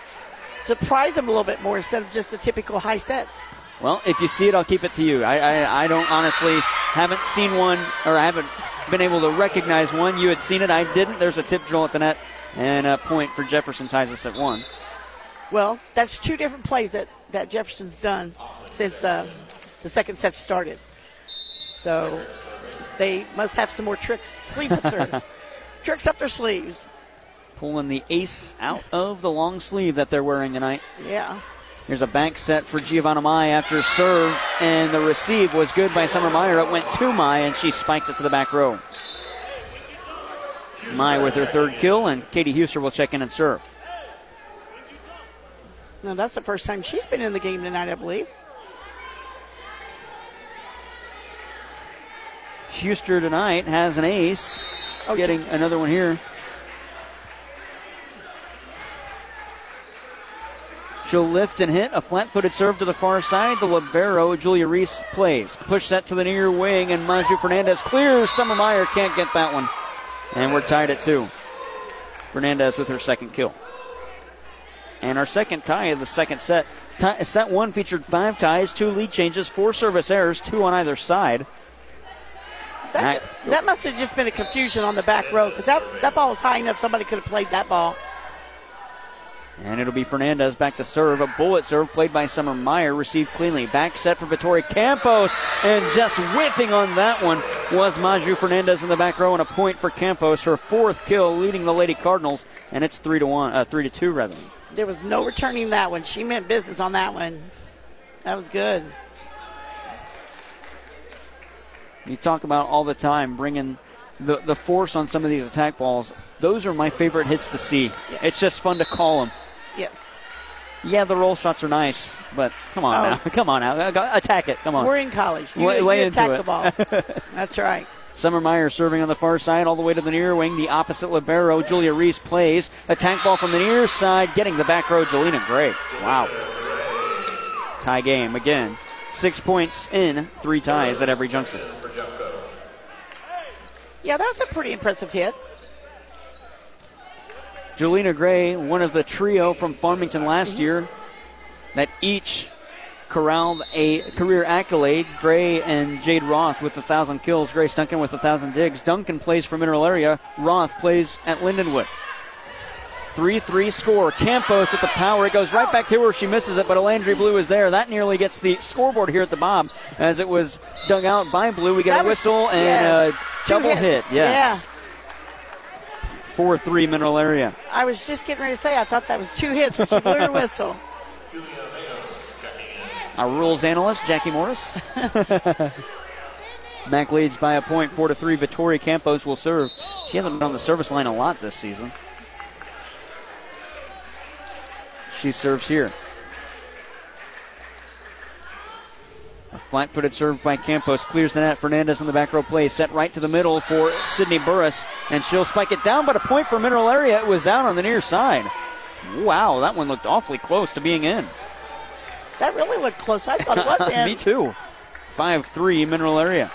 surprise them a little bit more instead of just the typical high sets. Well, if you see it, I'll keep it to you. I, I, I don't honestly haven't seen one or I haven't been able to recognize one. You had seen it, I didn't. There's a tip drill at the net and a point for Jefferson ties us at one. Well, that's two different plays that, that Jefferson's done since uh, the second set started. So they must have some more tricks, sleeves up their tricks up their sleeves. Pulling the ace out of the long sleeve that they're wearing tonight. Yeah. Here's a back set for Giovanna Mai after serve, and the receive was good by Summer Meyer. It went to Mai, and she spikes it to the back row. Mai with her third kill, and Katie Huster will check in and serve. Now that's the first time she's been in the game tonight, I believe. Huster tonight has an ace. Oh, getting she- another one here. She'll lift and hit a flat footed serve to the far side. The Libero, Julia Reese, plays. Push that to the near wing, and Maju Fernandez clears. Summer Meyer can't get that one. And we're tied at two. Fernandez with her second kill. And our second tie of the second set Ti- set one featured five ties, two lead changes, four service errors, two on either side. That, that must have just been a confusion on the back row because that, that ball was high enough somebody could have played that ball. And it'll be Fernandez back to serve. A bullet serve played by Summer Meyer, received cleanly. Back set for Vittoria Campos, and just whiffing on that one was Maju Fernandez in the back row, and a point for Campos, her fourth kill, leading the Lady Cardinals, and it's three to one, uh, three to two rather. There was no returning that one. She meant business on that one. That was good. You talk about all the time bringing the the force on some of these attack balls. Those are my favorite hits to see. It's just fun to call them. Yes. Yeah, the roll shots are nice, but come on Oh. now, come on now, attack it. Come on. We're in college. You, Lay- you lay attack into the ball. That's right. Summer Meyer serving on the far side, all the way to the near wing. The opposite libero, Julia Reese plays. a tank ball from the near side, getting the back row, Jelena Gray. Wow. Tie game again. Six points in, three ties at every junction. Yeah, that was a pretty impressive hit. Jelena Gray, one of the trio from Farmington last mm-hmm. year, that each corralled a career accolade. Gray and Jade Roth with a thousand kills. Grace Duncan with a thousand digs. Duncan plays for Mineral Area. Roth plays at Lindenwood. 3 3 score. Campos with the power. It goes right back to where she misses it, but Alandry Blue is there. That nearly gets the scoreboard here at the Bob as it was dug out by Blue. We get That a was- whistle and yes. a double hit. Yes. 4 3 Mineral Area. I was just getting ready to say I thought that was two hits, but she blew her whistle. Our rules analyst, Jackie Morris. Mac leads by a point, four to three. Vittoria Campos will serve. She hasn't been on the service line a lot this season. She serves here. A flat-footed serve by Campos clears the net. Fernandez in the back row play, set right to the middle for Sydney Burris, and she'll spike it down. But a point for Mineral Area. It was out on the near side. Wow, that one looked awfully close to being in. That really looked close. I thought it was in. Me too. 5 3 Mineral Area.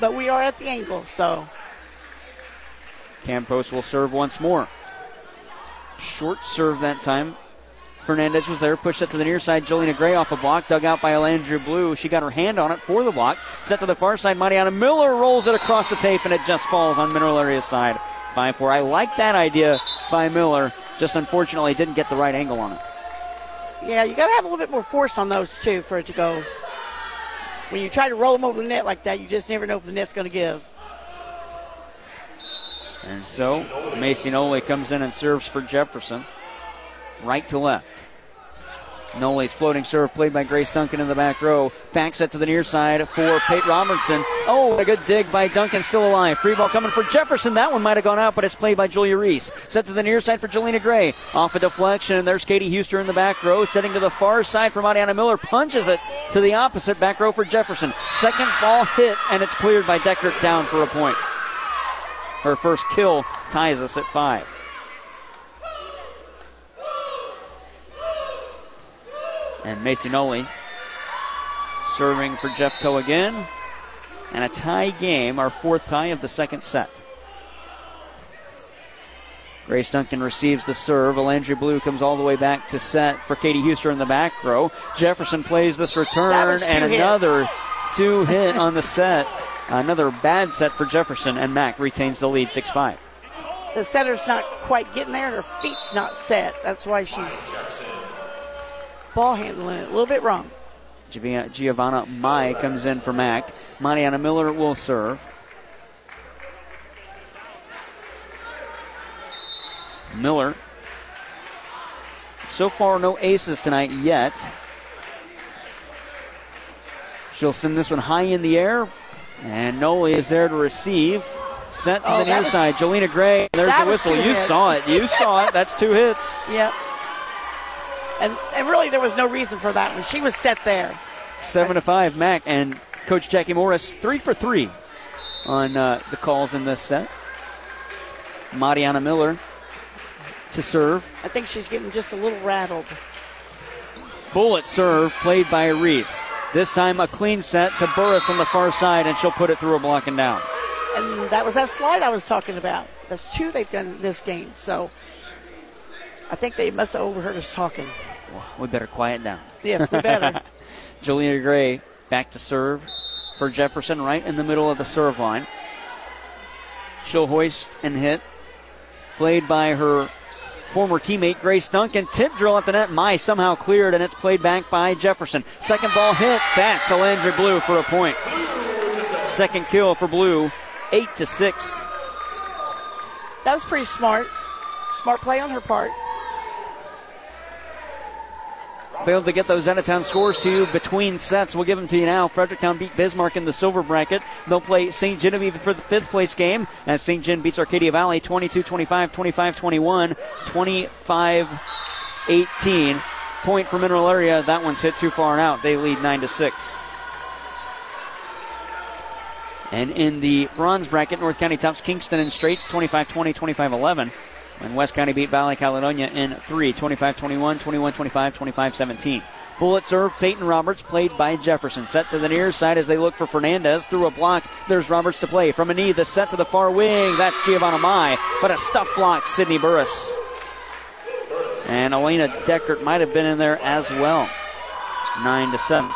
But we are at the angle, so Campos will serve once more. Short serve that time. Fernandez was there, pushed it to the near side. Jelena Gray off a block, dug out by Alandria Blue. She got her hand on it for the block. Set to the far side. Mariana Miller rolls it across the tape, and it just falls on Mineral Area's side. 5 4. I like that idea by Miller, just unfortunately didn't get the right angle on it. Yeah, you got to have a little bit more force on those too for it to go. When you try to roll them over the net like that, you just never know if the net's going to give. And so Macy Noley comes in and serves for Jefferson. Right to left. Noley's floating serve played by Grace Duncan in the back row. Back set to the near side for Peyton Roberts. Oh, a good dig by Duncan, still alive. Free ball coming for Jefferson. That one might have gone out, but it's played by Julia Reese. Set to the near side for Jelena Gray. Off a deflection, and there's Katie Huster in the back row. Setting to the far side for Mariana Miller. Punches it to the opposite back row for Jefferson. Second ball hit, and it's cleared by Deckert down for a point. Her first kill ties us at five. And Macy Noley serving for Jeffco again. And a tie game, our fourth tie of the second set. Grace Duncan receives the serve. Alandria Blue comes all the way back to set for Katie Huster in the back row. Jefferson plays this return and hits. another two hit on the set. Another bad set for Jefferson, and Mac retains the lead 6 5. The setter's not quite getting there. Her feet's not set. That's why she's ball handling it a little bit wrong. Giovanna Mai comes in for Mac. Mariana Miller will serve. Miller. So far, no aces tonight yet. She'll send this one high in the air, and Noli is there to receive. Sent to Oh, the near was- side. Jelena Gray. There's a the whistle. You hits. saw it. You saw it. That's two hits. Yep. And and really there was no reason for that one. She was set there. Seven to five, Mac and Coach Jackie Morris three for three on uh, the calls in this set. Mariana Miller to serve. I think she's getting just a little rattled. Bullet serve played by Reese. This time a clean set to Burris on the far side, and she'll put it through a block and down. And that was that slide I was talking about. That's two they've done in this game. So I think they must have overheard us talking. We better quiet down. Yes, we better. Julia Gray back to serve for Jefferson, right in the middle of the serve line. She'll hoist and hit. Played by her former teammate Grace Duncan. Tip drill at the net. Mai somehow cleared, and it's played back by Jefferson. Second ball hit. That's Alandra Blue for a point. Second kill for Blue. Eight to six. That was pretty smart. Smart play on her part. Failed to get those out of town scores to you between sets. We'll give them to you now. Fredericktown beat Bismarck in the silver bracket. They'll play St. Genevieve for the fifth place game as St. Gen beats Arcadia Valley 22 25, 25 21, 25 18. Point for Mineral Area. That one's hit too far and out. They lead 9 to 6. And in the bronze bracket, North County tops Kingston in straights 25 20, 25 11. And West County beat Valley Caledonia in three 25 21, 21 25, 25 17. Bullet serve, Peyton Roberts, played by Jefferson. Set to the near side as they look for Fernandez. Through a block, there's Roberts to play. From a knee, the set to the far wing. That's Giovanna Mai. But a stuff block, Sydney Burris. And Elena Deckert might have been in there as well. 9 to 7.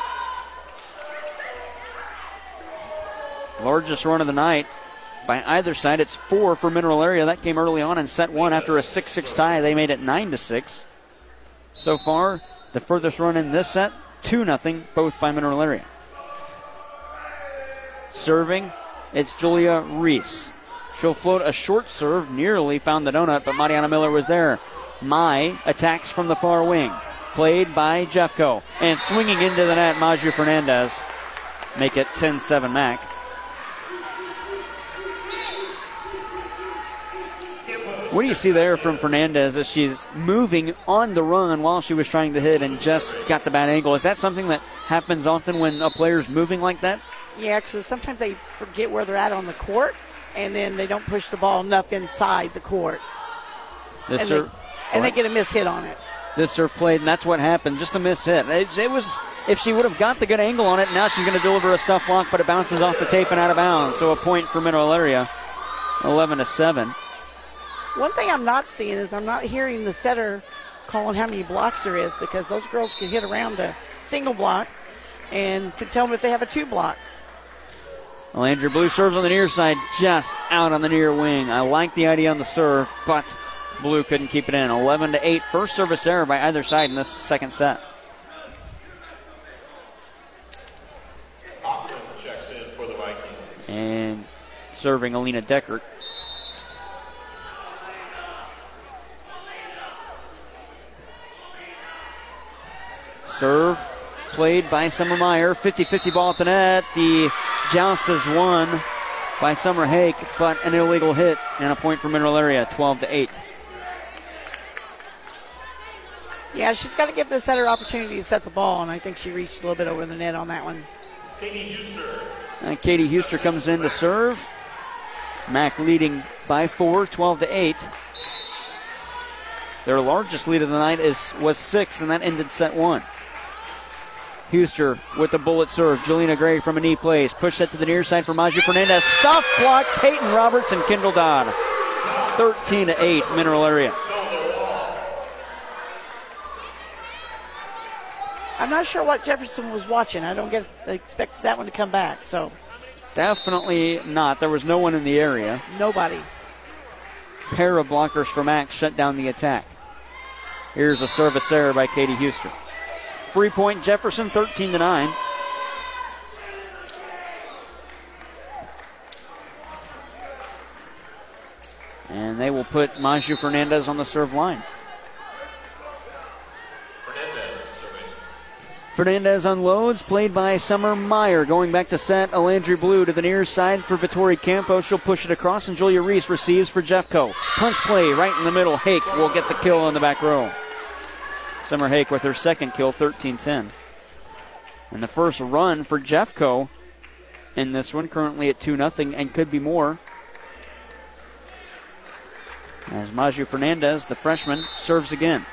Largest run of the night by either side. It's four for Mineral Area. That came early on in set one after a 6 6 tie. They made it 9 to 6. So far, the furthest run in this set, 2 0, both by Mineral Area. Serving, it's Julia Reese. She'll float a short serve, nearly found the donut, but Mariana Miller was there. Mai attacks from the far wing, played by Jeffco. And swinging into the net, Maju Fernandez. Make it 10 7 Mac. What do you see there from Fernandez as she's moving on the run while she was trying to hit and just got the bad angle? Is that something that happens often when a player's moving like that? Yeah, because sometimes they forget where they're at on the court, and then they don't push the ball enough inside the court. This and, serve, they, and they get a miss hit on it. This serve played, and that's what happened. Just a miss hit. It, it was if she would have got the good angle on it. Now she's going to deliver a stuff block, but it bounces off the tape and out of bounds. So a point for Mineral Area, 11 to seven. One thing I'm not seeing is I'm not hearing the setter calling how many blocks there is because those girls can hit around a single block and can tell them if they have a two block. Landry Blue serves on the near side, just out on the near wing. I like the idea on the serve, but Blue couldn't keep it in. 11 to 8. First service error by either side in this second set. Checks in for the Vikings. And serving Alina Deckert. Serve played by Summer Meyer. 50 50 ball at the net. The joust is won by Summer Hake, but an illegal hit and a point for Mineral Area, 12 to 8. Yeah, she's got to give the setter opportunity to set the ball, and I think she reached a little bit over the net on that one. Katie Huster. And Katie Huster comes in to serve. Mac leading by four, 12 to 8. Their largest lead of the night is was six, and that ended set one. Huster with the bullet serve. Juliana Gray from a knee place. Push that to the near side for Maju Fernandez. Stop block. Peyton Roberts and Kendall Dodd. 13 to 8, Mineral Area. I'm not sure what Jefferson was watching. I don't get expect that one to come back. So definitely not. There was no one in the area. Nobody. Pair of blockers from Max shut down the attack. Here's a service error by Katie Huster. Free point Jefferson, 13 to 9. And they will put Maju Fernandez on the serve line. Fernandez unloads, played by Summer Meyer. Going back to set, Alandry Blue to the near side for Vittori Campo. She'll push it across, and Julia Reese receives for Jeffco. Punch play right in the middle. Hake will get the kill on the back row. Summer Hake with her second kill, 13 10. And the first run for Jeffco in this one, currently at 2 0, and could be more. As Maju Fernandez, the freshman, serves again.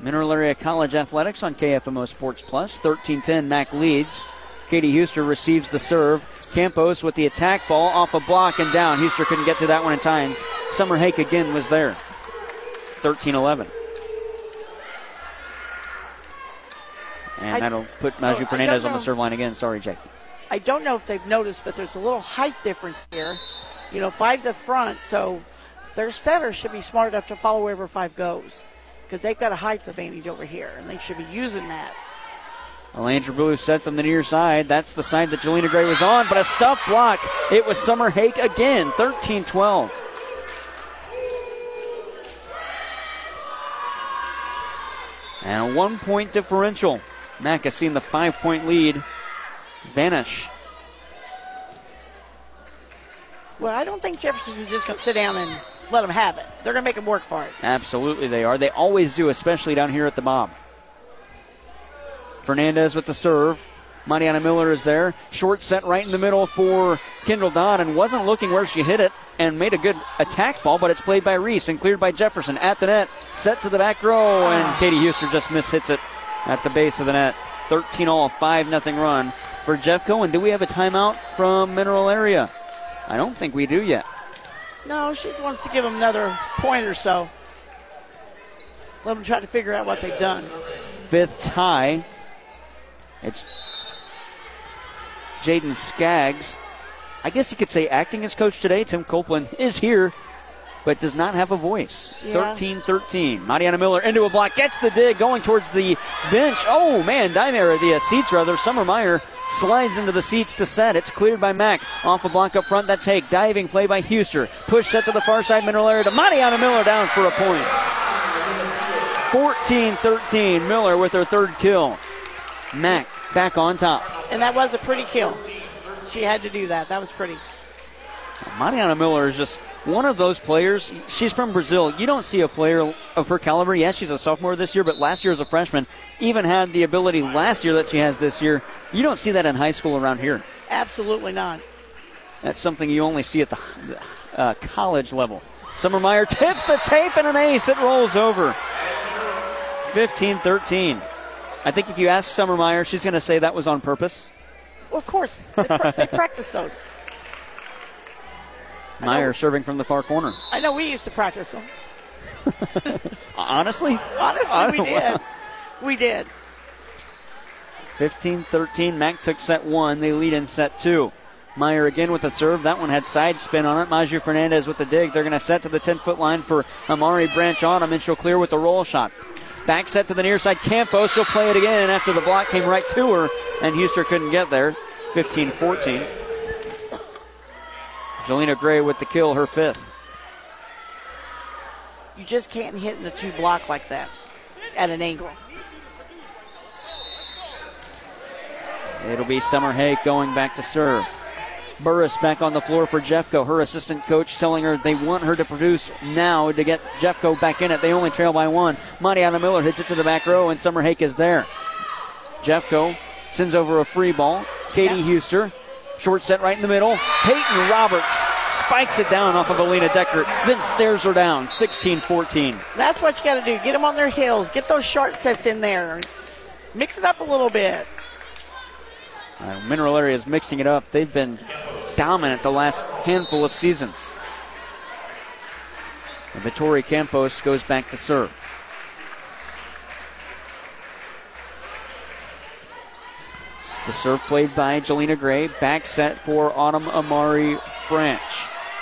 Mineral Area College Athletics on KFMO Sports Plus. 13 10, Mac leads. Katie Huster receives the serve. Campos with the attack ball off a block and down. Huster couldn't get to that one in time. Summer Hake again was there. 13 11. And I- that'll put Maju Fernandez on the serve line again. Sorry, Jake. I don't know if they've noticed, but there's a little height difference here. You know, five's at front, so their setter should be smart enough to follow wherever five goes. Because they've got a height advantage over here, and they should be using that. Landry Blue sets on the near side. That's the side that Jelena Gray was on, but a stuff block. It was Summer Hake again, 13 12. And a one point differential. Mac has seen the five point lead vanish. Well, I don't think Jefferson's just going to sit down and let them have it. They're going to make them work for it. Absolutely, they are. They always do, especially down here at the Bob. Fernandez with the serve. Mariana Miller is there. Short set right in the middle for Kendall Dodd and wasn't looking where she hit it and made a good attack ball, but it's played by Reese and cleared by Jefferson at the net. Set to the back row, and Katie Huster just mishits it at the base of the net. 13 all, 5 nothing run for Jeffco. And do we have a timeout from Mineral Area? I don't think we do yet. No, she wants to give them another point or so. Let them try to figure out what they've done. fifth tie. It's Jaden Skaggs. I guess you could say acting as coach today. Tim Copeland is here, but does not have a voice. Yeah. 13 13. Mariana Miller into a block, gets the dig, going towards the bench. Oh, man, Dimare, the uh, seats rather. Summer Meyer slides into the seats to set. It's cleared by Mac. Off a block up front, that's Hake. Diving play by Huster. Push set to the far side, Mineral area to Mariana Miller down for a point. 14 13. Miller with her third kill. Mac back on top. And that was a pretty kill. She had to do that. That was pretty. Mariana Miller is just one of those players. She's from Brazil. You don't see a player of her caliber. Yes, she's a sophomore this year, but last year as a freshman, even had the ability last year that she has this year. You don't see that in high school around here. Absolutely not. That's something you only see at the uh, college level. Summer Meyer tips the tape and an ace. It rolls over. 15 13. I think if you ask Summer Meyer, she's going to say that was on purpose. Well, of course. They, pra- they practice those. Meyer serving from the far corner. I know we used to practice them. Honestly? Honestly, we did. We did. 15 13. Mac took set one. They lead in set two. Meyer again with the serve. That one had side spin on it. Maju Fernandez with the dig. They're going to set to the 10 foot line for Amari Branch Autumn, and she'll clear with the roll shot. Back set to the near side. Campos. She'll play it again after the block came right to her, and Huster couldn't get there. 15 14. Jelena Gray with the kill, her fifth. You just can't hit in a two block like that at an angle. It'll be Summer Hake going back to serve. Burris back on the floor for Jeffco. Her assistant coach telling her they want her to produce now to get Jeffco back in it. They only trail by one. Mariana Miller hits it to the back row, and Summer Hake is there. Jeffco sends over a free ball. Katie Huster, short set right in the middle. Peyton Roberts spikes it down off of Alina Deckert, then stares her down. 16 14. That's what you got to do. Get them on their heels. Get those short sets in there. Mix it up a little bit. Uh, Mineral Area is mixing it up. They've been dominant the last handful of seasons. And Vittori Campos goes back to serve. The serve played by Jelena Gray. Back set for Autumn Amari Branch.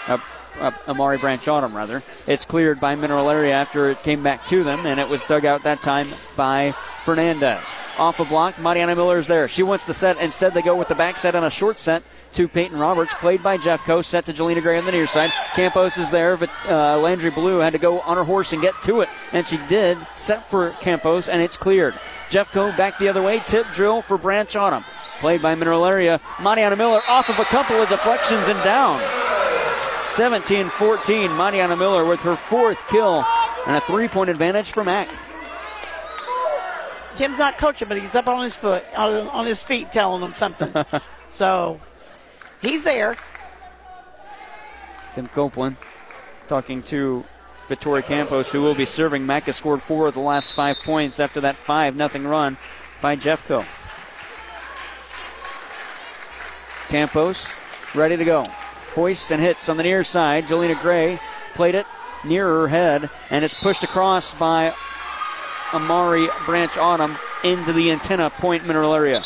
Uh, uh, Amari Branch Autumn, rather. It's cleared by Mineral Area after it came back to them, and it was dug out that time by Fernandez. Off a block, Mariana Miller is there. She wants the set. Instead, they go with the back set on a short set to Peyton Roberts, played by Jeffco, Set to Jelena Gray on the near side. Campos is there, but uh, Landry Blue had to go on her horse and get to it, and she did. Set for Campos, and it's cleared. Jeffco back the other way. Tip drill for Branch Autumn. Played by Mineral Area. Mariana Miller off of a couple of deflections and down. 17 14. Mariana Miller with her fourth kill and a three point advantage for Mac. Tim's not coaching, but he's up on his foot, on, on his feet, telling them something. so he's there. Tim Copeland talking to Vittori Campos, who will be serving. Mac has scored four of the last five points after that 5 nothing run by Jeffco. Campos ready to go. Hoists and hits on the near side. Jelena Gray played it near her head, and it's pushed across by Amari Branch Autumn into the antenna point mineral area.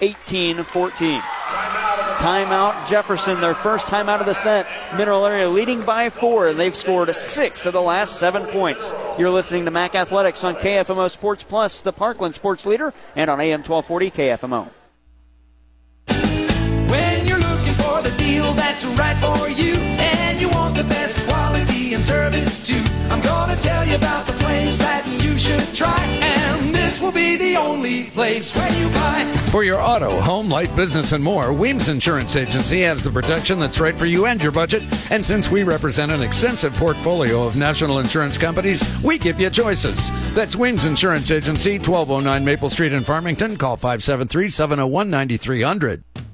18 14. Timeout Jefferson, their first timeout of the set. Mineral area leading by four. and They've scored six of the last seven points. You're listening to MAC Athletics on KFMO Sports Plus, the Parkland Sports Leader, and on AM 1240 KFMO. When you're looking for the deal that's right for you, and you want the best and service too, I'm gonna tell you about the place that you should try, and this will be the only place where you buy. For your auto, home, life, business, and more, Weems Insurance Agency has the protection that's right for you and your budget. And since we represent an extensive portfolio of national insurance companies, we give you choices. That's Weems Insurance Agency, 1209 Maple Street in Farmington. Call 573 701 9300.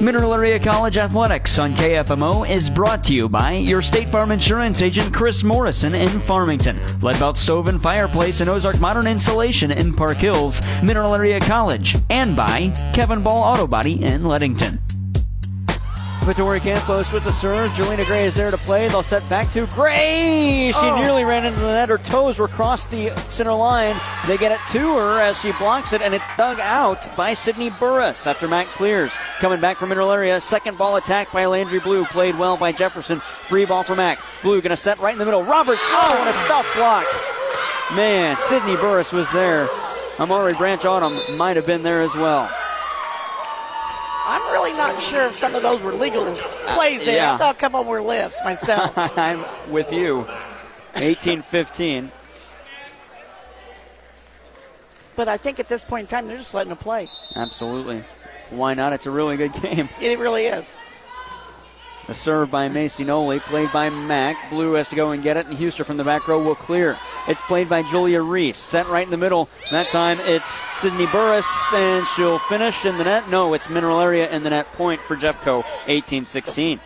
Mineral Area College Athletics on KFMO is brought to you by your State Farm Insurance agent Chris Morrison in Farmington, Leadbelt Stove and Fireplace and Ozark Modern Insulation in Park Hills, Mineral Area College, and by Kevin Ball Auto Body in Leadington. Vittori Campos with the serve. Jelena Gray is there to play. They'll set back to Gray. She Oh. nearly ran into the net. Her toes were across the center line. They get it to her as she blocks it, and it's dug out by Sydney Burris after Mac clears. Coming back from middle area. Second ball attack by Landry Blue. Played well by Jefferson. Free ball for Mac. Blue going to set right in the middle. Roberts. Oh, and a stop block. Man, Sydney Burris was there. Amari Branch Autumn might have been there as well. I'm really not sure if some of those were legal uh, plays there. yeah. I thought a couple were lifts myself. I'm with you. 18 15. but I think at this point in time, they're just letting it play. Absolutely. Why not? It's a really good game. It really is. A serve by Macy Noli, played by Mac. Blue has to go and get it, and Huster from the back row will clear. It's played by Julia Reese. Set right in the middle. That time it's Sydney Burris, and she'll finish in the net. No, it's Mineral Area in the net. Point for Jeffco, 18 16.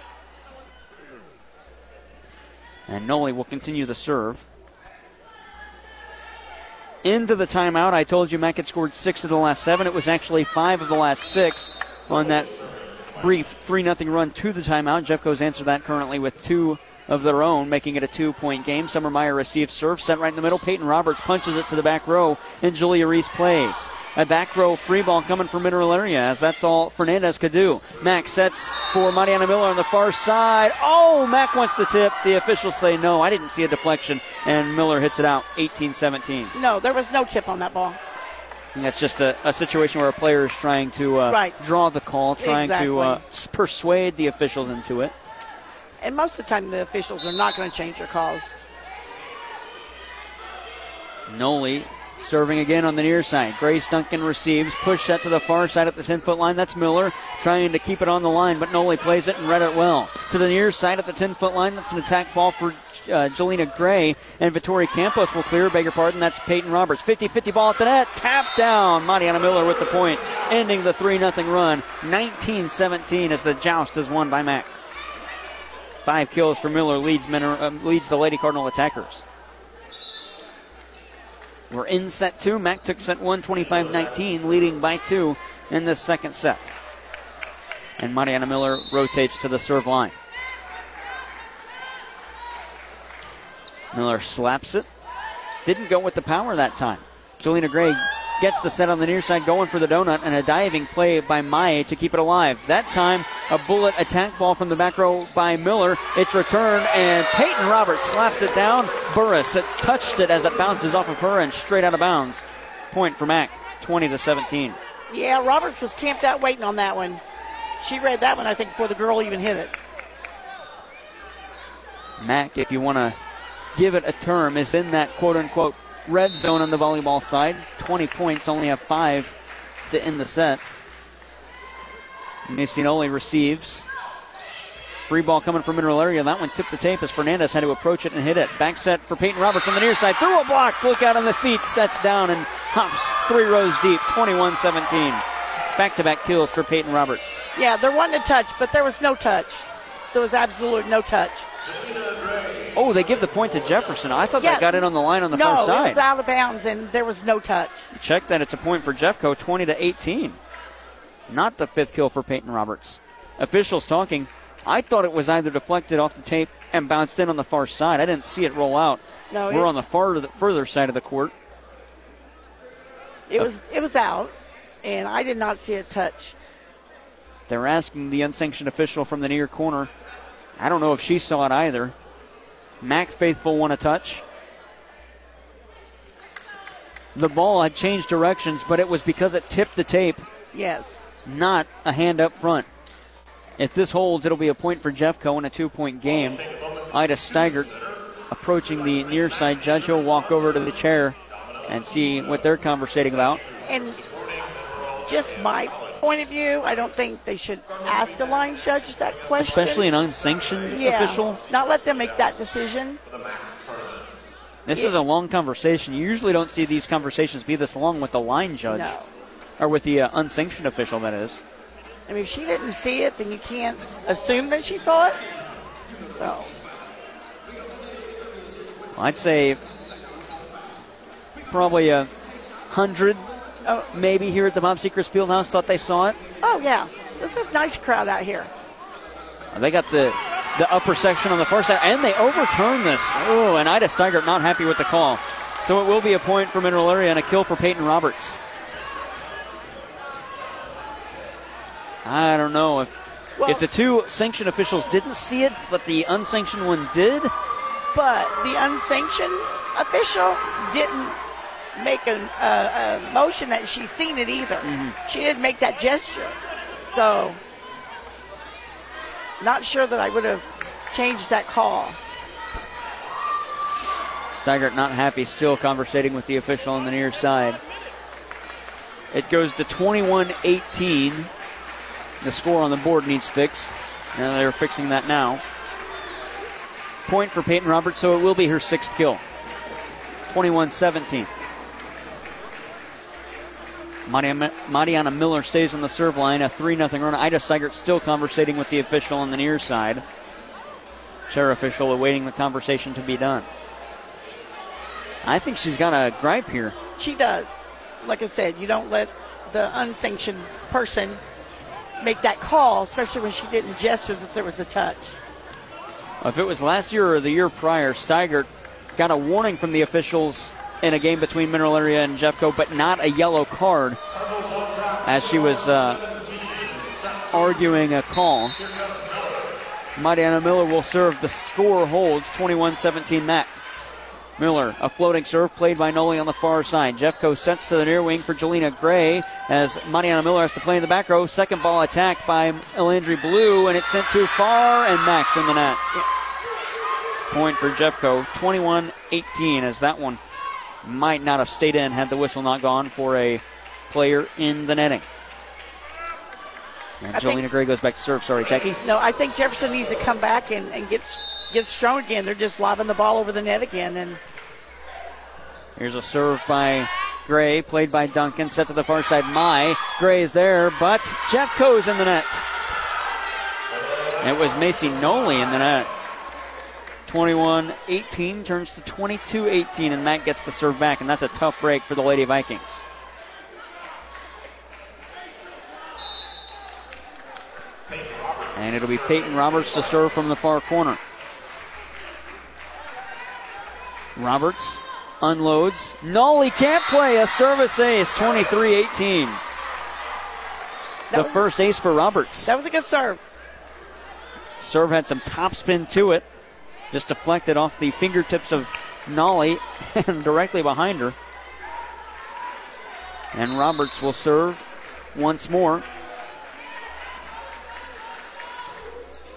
And Noli will continue the serve. Into the timeout. I told you Mac had scored six of the last seven. It was actually five of the last six on that brief 3 0 run to the timeout. Jeffco's answered that currently with two of their own, making it a two point game. Summer Meyer receives serve, set right in the middle. Peyton Roberts punches it to the back row, and Julia Reese plays. A back row free ball coming from Mineral Area, as that's all Fernandez could do. Mac sets for Mariana Miller on the far side. Oh, Mac wants the tip. The officials say no. I didn't see a deflection, and Miller hits it out 18 17. No, there was no tip on that ball. And that's just a, a situation where a player is trying to uh, Right. draw the call, trying to uh, persuade the officials into it. And most of the time, the officials are not going to change their calls. Noli serving again on the near side. Grace Duncan receives, push set to the far side at the 10 foot line. That's Miller trying to keep it on the line, but Noli plays it and read it well. To the near side at the 10 foot line, that's an attack ball for uh, Jelena Gray, and Vittori Campos will clear. Beg your pardon, that's Peyton Roberts. 50 50 ball at the net, tap down. Mariana Miller with the point, ending the 3 0 run. 19 17 as the joust is won by Mac. Five kills for Miller leads, uh, leads the Lady Cardinal attackers. We're in set two. Mac took set one, 25 19, leading by two in the second set. And Mariana Miller rotates to the serve line. Miller slaps it. Didn't go with the power that time. Jelena Gray gets the set on the near side going for the donut and a diving play by Mai to keep it alive. That time, a bullet attack ball from the back row by Miller. It's returned and Peyton Roberts slaps it down. Burris it touched it as it bounces off of her and straight out of bounds. Point for Mac, 20 to 17. Yeah, Roberts was camped out waiting on that one. She read that one, I think, before the girl even hit it. Mac, if you want to give it a term, is in that quote unquote red zone on the volleyball side. 20 points, only have five to end the set. Macy Noli receives. Free ball coming from mineral area. That one tipped the tape as Fernandez had to approach it and hit it. Back set for Peyton Roberts on the near side. Through a block. Look out on the seats. Sets down and hops three rows deep. 21 17. Back to back kills for Peyton Roberts. Yeah, they're wanting to touch, but there was no touch. There was absolutely no touch. Oh, they give the point to Jefferson. I thought Yeah. that got in on the line on the no, far it was out of bounds, and there was no touch. Check that. It's a point for Jeffco, 20 to 18. Not the fifth kill for Peyton Roberts. Officials talking. I thought it was either deflected off the tape and bounced in on the far side. I didn't see it roll out. No, We're it- on the far the further side of the court. It was it was out, and I did not see a touch. They're asking the unsanctioned official from the near corner. I don't know if she saw it either. Mac Faithful won a touch. The ball had changed directions, but it was because it tipped the tape, Yes. not a hand up front. If this holds, it'll be a point for Jeffco in a two point game. Ida Steigert approaching the near side judge. He'll walk over to the chair and see what they're conversating about. And just my point of view, I don't think they should ask the line judge that question. Especially an unsanctioned yeah, official. Not let them make that decision. This is a long conversation. You usually don't see these conversations be this long with the line judge. No. Or with the uh, unsanctioned official, that is. I mean, if she didn't see it, then you can't assume that she saw it. So, I'd say probably a hundred, Oh, maybe here at the Bob Sechrest Fieldhouse thought they saw it. oh yeah, this is a nice crowd out here. Uh, they got the the upper section on the far side, and they overturned this. Oh, and Ida Steigert not happy with the call. So it will be a point for Mineral Area and a kill for Peyton Roberts. I don't know if if the two sanctioned officials didn't see it, but the unsanctioned one did. But the unsanctioned official didn't make a, a, a motion that she's seen it either. Mm-hmm. She didn't make that gesture. So, not sure that I would have changed that call. Steigert not happy, still conversating with the official on the near side. It goes to 21 18. The score on the board needs fixed. And they're fixing that now. Point for Peyton Roberts, so it will be her sixth kill. 21 17. Mariana Miller stays on the serve line, a 3 0 run. Ida Steigert still conversating with the official on the near side. Chair official awaiting the conversation to be done. I think she's got a gripe here. She does. Like I said, you don't let the unsanctioned person make that call, especially when she didn't gesture that there was a touch. If it was last year or the year prior, Steigert got a warning from the officials in a game between Mineral Area and Jeffco, but not a yellow card as she was uh, arguing a call. Mariana Miller will serve. The score holds 21 17 Mac. Miller, a floating serve played by Noli on the far side. Jeffco sets to the near wing for Jelena Gray as Mariana Miller has to play in the back row. Second ball attack by Elandry Blue, and it's sent too far, and Mac's in the net. Point for Jeffco, 21 18, as that one might not have stayed in had the whistle not gone for a player in the netting. And I think- Gray goes back to serve. Sorry, Techie. No, I think Jefferson needs to come back and, and get get strong again. They're just lobbing the ball over the net again, and Here's a serve by Gray, played by Duncan, set to the far side. My Gray is there, but Jeffco's in the net. It was Macy Noli in the net. 21 18 turns to 22 18, and Matt gets the serve back, and that's a tough break for the Lady Vikings. And it'll be Peyton Roberts to serve from the far corner. Roberts unloads. Nolly can't play a service ace, 23 18. The first ace for Roberts. that was a good serve. Serve had some topspin to it. Just deflected off the fingertips of Nolly and directly behind her. And Roberts will serve once more.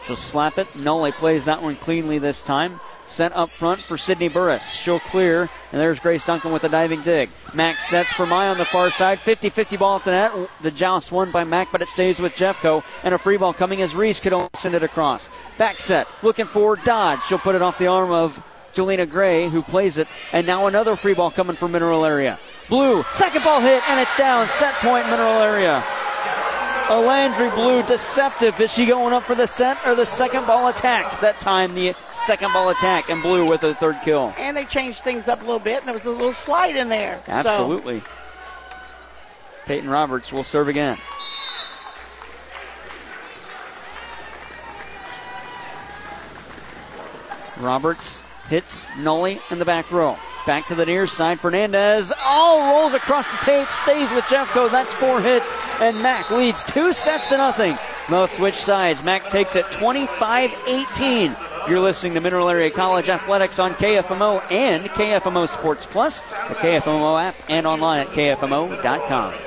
She'll slap it. Nolly plays that one cleanly this time. Set up front for Sydney Burris. She'll clear, and there's Grace Duncan with a diving dig. Mac sets for Mai on the far side. 50 50 ball at the net. The joust won by Mac, but it stays with Jeffco. And a free ball coming as Reese could only send it across. Back set, looking for Dodd. She'll put it off the arm of Jelena Gray, who plays it. And now another free ball coming from Mineral Area. Blue, second ball hit, and it's down. Set point, Mineral Area. A Landry Blue deceptive. Is she going up for the set or the second ball attack? That time, the second ball attack, and Blue with a third kill. And they changed things up a little bit, and there was a little slide in there. So- Absolutely. Peyton Roberts will serve again. Roberts hits Nolly in the back row. Back to the near side. Fernandez all rolls across the tape, stays with Jeffco. That's four hits, and Mac leads two sets to nothing. They'll switch sides. Mac takes it 25 18. You're listening to Mineral Area College Athletics on KFMO and KFMO Sports Plus, the KFMO app, and online at KFMO.com.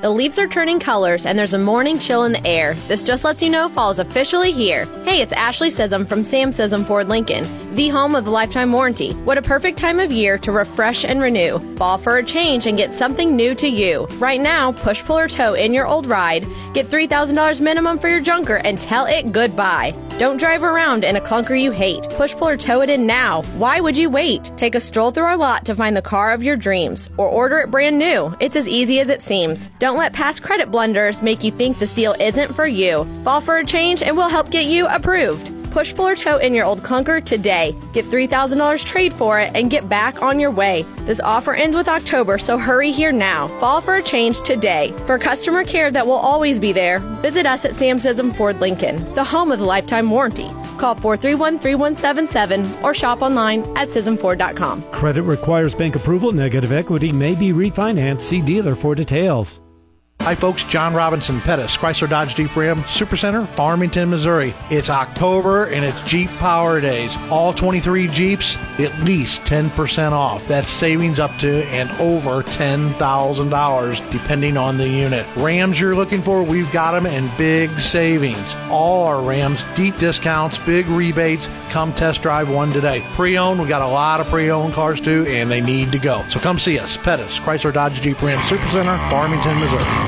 The leaves are turning colors and there's a morning chill in the air. This just lets you know fall is officially here. Hey, it's Ashley Cozean from Sam Cozean Ford Lincoln, the home of the lifetime warranty. What a perfect time of year to refresh and renew. Fall for a change and get something new to you. Right now, push, pull, or tow in your old ride. Get $3,000 minimum for your junker and tell it goodbye. Don't drive around in a clunker you hate. Push, pull, or tow it in now. Why would you wait? Take a stroll through our lot to find the car of your dreams or order it brand new. It's as easy as it seems. Don't let past credit blunders make you think this deal isn't for you. Fall for a change and we'll help get you approved. Push, pull, or tow in your old clunker today. Get $3,000 trade for it and get back on your way. This offer ends with October, so hurry here now. Fall for a change today. For customer care that will always be there, visit us at Sam Cozean Ford Lincoln, the home of the lifetime warranty. Call 431 3177 or shop online at CozeanFord.com. Credit requires bank approval. Negative equity may be refinanced. See dealer for details. Hi, folks. John Robinson Pettus, Chrysler Dodge Jeep Ram Supercenter, Farmington, Missouri. It's October and it's Jeep Power Days. All 23 Jeeps, at least 10% off. That's savings up to and over $10,000, depending on the unit. Rams you're looking for, we've got them in big savings. All our Rams, deep discounts, big rebates. Come test drive one today. Pre owned, we got a lot of pre owned cars too, and they need to go. So come see us. Pettus, Chrysler Dodge Jeep Ram Supercenter, Farmington, Missouri.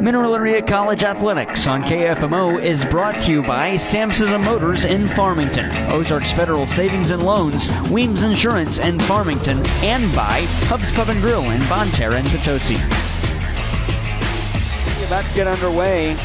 Mineral Area College Athletics on KFMO is brought to you by Samson Motors in Farmington, Ozarks Federal Savings and Loans, Weems Insurance in Farmington, and by Hubs Pub and Grill in Bonne Terre and Potosi. About to get underway.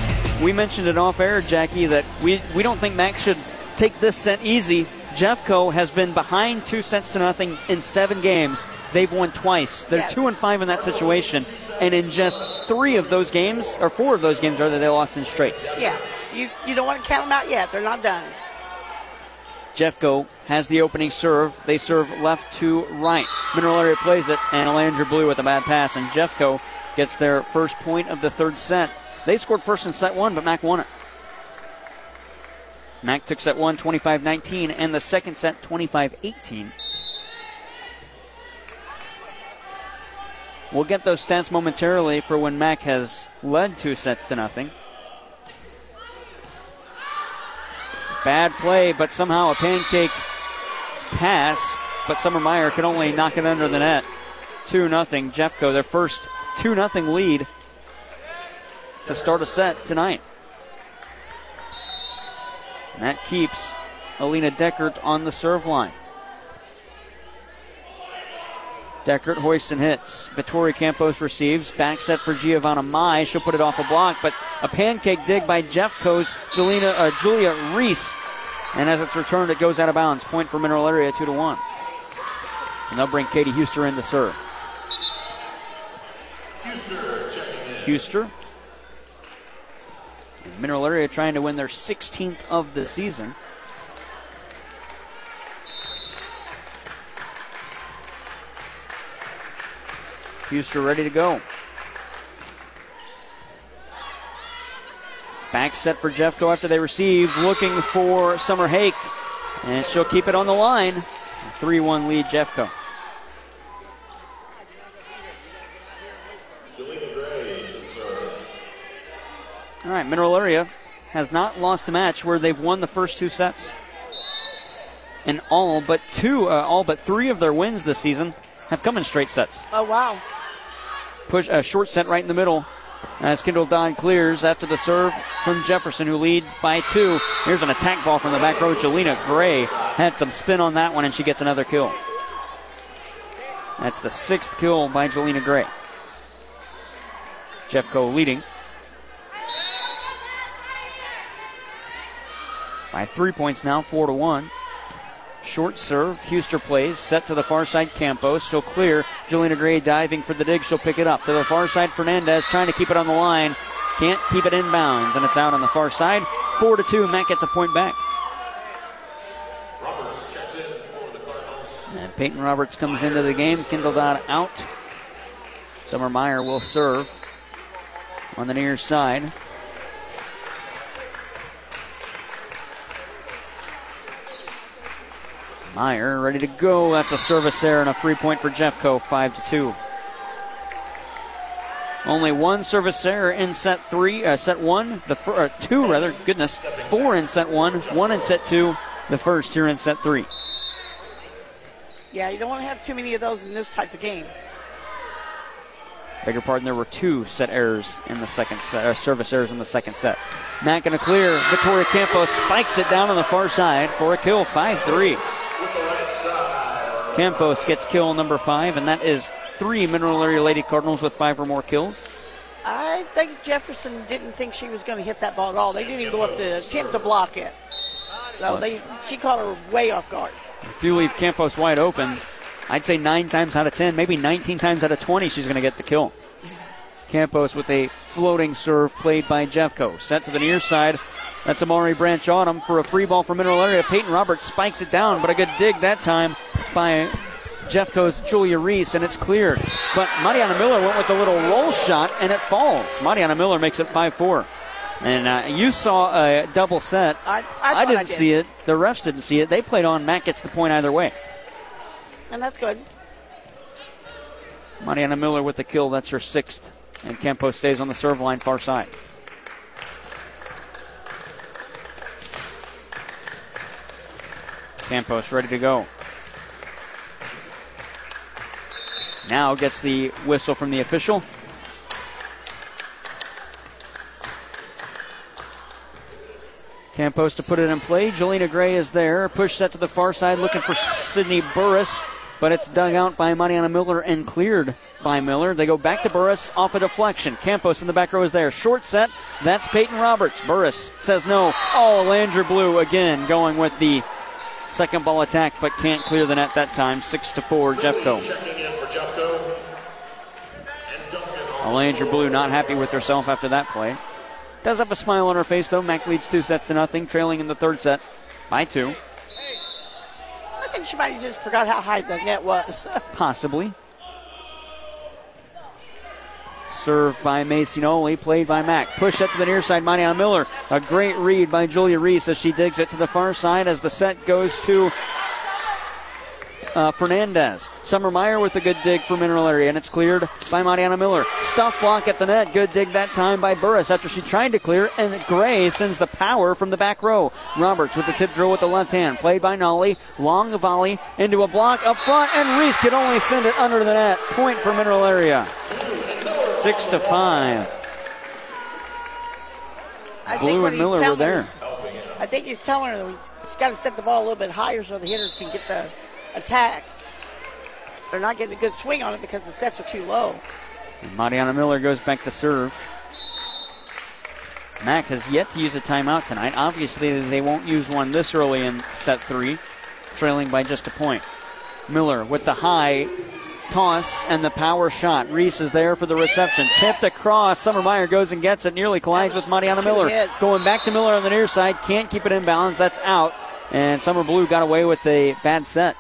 We mentioned it off air, Jackie, that we, we don't think Max should take this set easy. Jeffco has been behind two sets to nothing in seven games. They've won twice. They're two and five in that situation, and in just three of those games, or four of those games, rather, they lost in straights. Yeah, you you don't want to count them out yet. They're not done. Jeffco has the opening serve. They serve left to right. Mineral Area plays it, and Alandra Blue with a bad pass, and Jeffco gets their first point of the third set. They scored first in set one, but Mac won it. Mac took set one 25 19, and the second set 25 18. We'll get those stats momentarily for when Mac has led two sets to nothing. Bad play, but somehow a pancake pass, but Summer Meyer can only knock it under the net. 2 0. Jeffco, their first 2 0 lead to start a set tonight. And that keeps Alina Deckert on the serve line. Deckert hoists and hits. Vittori Campos receives. Back set for Giovanna Mai. She'll put it off a block, but a pancake dig by Jeffco's Julina, uh, Julia Reese. And as it's returned, it goes out of bounds. Point for Mineral Area, 2 to 1. And they'll bring Katie Huster in to serve. Huster. Mineral Area trying to win their 16th of the season. Huster ready to go. Back set for Jeffco after they receive, looking for Summer Hake. And she'll keep it on the line. 3 1 lead, Jeffco. All right, Mineral Area has not lost a match where they've won the first two sets. And all but two, uh, all but three of their wins this season have come in straight sets. Oh wow! Push a short set right in the middle. As Kendall Dodd clears after the serve from Jefferson, who lead by two. Here's an attack ball from the back row. Jelena Gray had some spin on that one, and she gets another kill. That's the sixth kill by Jelena Gray. Jeffco leading by three points now, four to one. Short serve. Huster plays. Set to the far side. Campos. She'll clear. Jelena Gray diving for the dig. She'll pick it up. To the far side. Fernandez trying to keep it on the line. Can't keep it inbounds. And it's out on the far side. Four to two. Mac gets a point back. Roberts checks in for the butterholm. And Peyton Roberts comes into the game. Kendall Dodd out. Summer Meyer will serve on the near side. Meyer ready to go. That's a service error and a free point for Jeffco, five to two. Only one service error in set three, uh, set one, the fir- uh, two rather. Goodness, four in set one, one in set two. The first here in set three. Yeah, you don't want to have too many of those in this type of game. Beg your pardon, there were two set errors in the second set, uh, service errors in the second set. Mac going to clear. Victoria Campos spikes it down on the far side for a kill, 5 3. Campos gets kill number five, and that is three Mineral Area Lady Cardinals with five or more kills. I think Jefferson didn't think she was going to hit that ball at all. They didn't even go up to attempt to block it. So they, she caught her way off guard. If you leave Campos wide open, I'd say nine times out of ten, maybe 19 times out of 20, she's going to get the kill. Campos with a floating serve played by Jeffco. Set to the near side. That's Amari Branch on him for a free ball from Mineral Area. Peyton Roberts spikes it down, but a good dig that time by Jeffco's Julia Reese, and it's cleared. But Mariana Miller went with a little roll shot, and it falls. Mariana Miller makes it 5 4. And uh, you saw a double set. I, I, didn't I did. see it. The refs didn't see it. They played on. Mac gets the point either way. And that's good. Mariana Miller with the kill. That's her sixth. And Campos stays on the serve line far side. Campos ready to go. Now gets the whistle from the official. Campos to put it in play. Jelena Gray is there. Push set to the far side looking for Sydney Burris, but it's dug out by Mariana Miller and cleared by Miller. They go back to Burris off a deflection. Campos in the back row is there. Short set. That's Peyton Roberts. Burris says no. Oh, Landry Blue again going with the Second ball attack, but can't clear the net that time. Six to four, Jeffco. Checking in for Jeffco. Alanger Blue not happy with herself after that play. Does have a smile on her face though. Mac leads two sets to nothing, trailing in the third set by two. I think she might have just forgot how high the net was. Possibly. Served by Macy Noli, played by Mac. Push set to the near side, Mariana Miller. A great read by Julia Reese as she digs it to the far side as the set goes to uh, Fernandez. Summer Meyer with a good dig for Mineral Area, and it's cleared by Mariana Miller. Stuff block at the net. Good dig that time by Burris after she tried to clear, and Gray sends the power from the back row. Roberts with the tip drill with the left hand. Played by Noli. Long volley into a block up front, and Reese can only send it under the net. Point for Mineral Area. Six to five. I Blue think and he's Miller were telling there. her- I think he's telling her he's, got to set the ball a little bit higher so the hitters can get the attack. They're not getting a good swing on it because the sets are too low. And Mariana Miller goes back to serve. Mac has yet to use a timeout tonight. Obviously, they won't use one this early in set three, trailing by just a point. Miller with the high toss and the power shot. Reese is there for the reception. Tipped across. Summer Meyer goes and gets it. Nearly collides with Mariana Miller. hits. Going back to Miller on the near side. Can't keep it in balance. That's out. And Summer Blue got away with a bad set.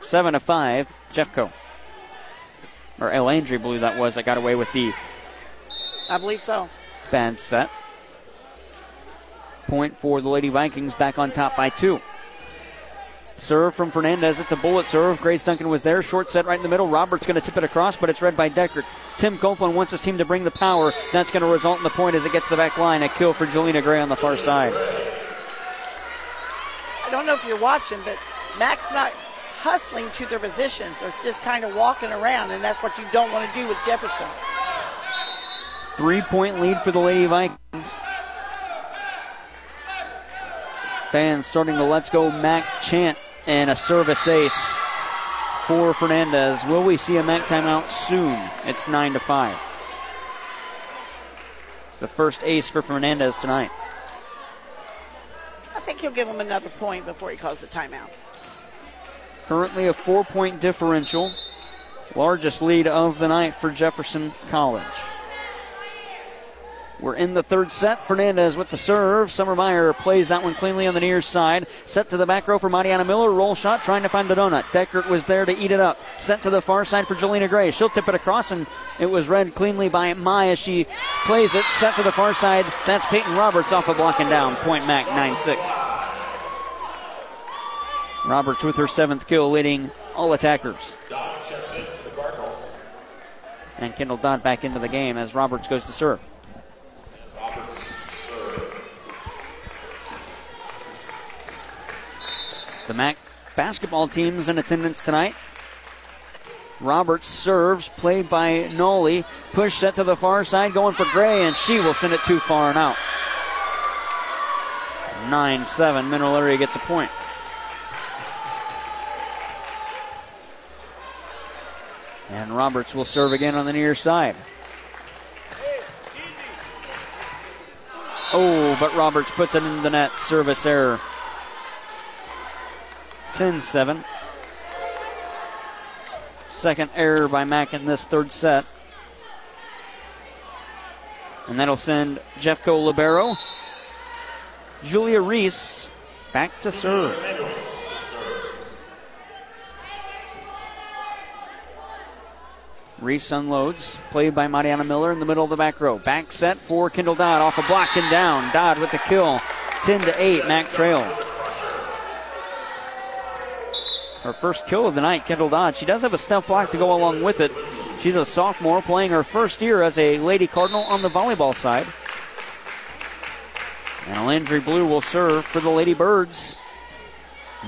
Seven to five. Jeffco. Or El Landry Blue that was that got away with the I believe so. bad set. Point for the Lady Vikings back on top by two. Serve from Fernandez. It's a bullet serve. Grace Duncan was there. Short set right in the middle. Roberts going to tip it across, but it's read by Deckert. Tim Copeland wants his team to bring the power. That's going to result in the point as it gets to the back line. A kill for Jelena Gray on the far side. I don't know if you're watching, but Mac's not hustling to their positions. They're just kind of walking around, and that's what you don't want to do with Jefferson. Three point lead for the Lady Vikings. Fans starting the Let's Go Mac chant and a service ace for Fernandez. Will we see a Mac timeout soon? It's 9 to 5. The first ace for Fernandez tonight. I think he'll give him another point before he calls the timeout. Currently a four point differential. Largest lead of the night for Jefferson College. We're in the third set. Fernandez with the serve. Summer Meyer plays that one cleanly on the near side. Set to the back row for Mariana Miller. Roll shot trying to find the donut. Deckert was there to eat it up. Set to the far side for Jelena Gray. She'll tip it across and it was read cleanly by Maya. she plays it. Set to the far side. That's Peyton Roberts off a blocking down. Point Mac 9 6. Roberts with her seventh kill, leading all attackers. And Kendall Dodd back into the game as Roberts goes to serve. Roberts serve. The MAC basketball team's in attendance tonight. Roberts serves, played by Noli. Push set to the far side, going for Gray, and she will send it too far and out. 9 7. Mineral Area gets a point. And Roberts will serve again on the near side. Oh, but Roberts puts it in the net. Service error. 10 7. Second error by Mac in this third set. And that'll send Jeffco Libero. Julia Reese back to serve. Reese unloads, played by Mariana Miller in the middle of the back row. Back set for Kendall Dodd off a block and down. Dodd with the kill. 10 to 8, Mac trails. Her first kill of the night, Kendall Dodd. She does have a step block to go along with it. She's a sophomore playing her first year as a Lady Cardinal on the volleyball side. And Landry Blue will serve for the Lady Birds.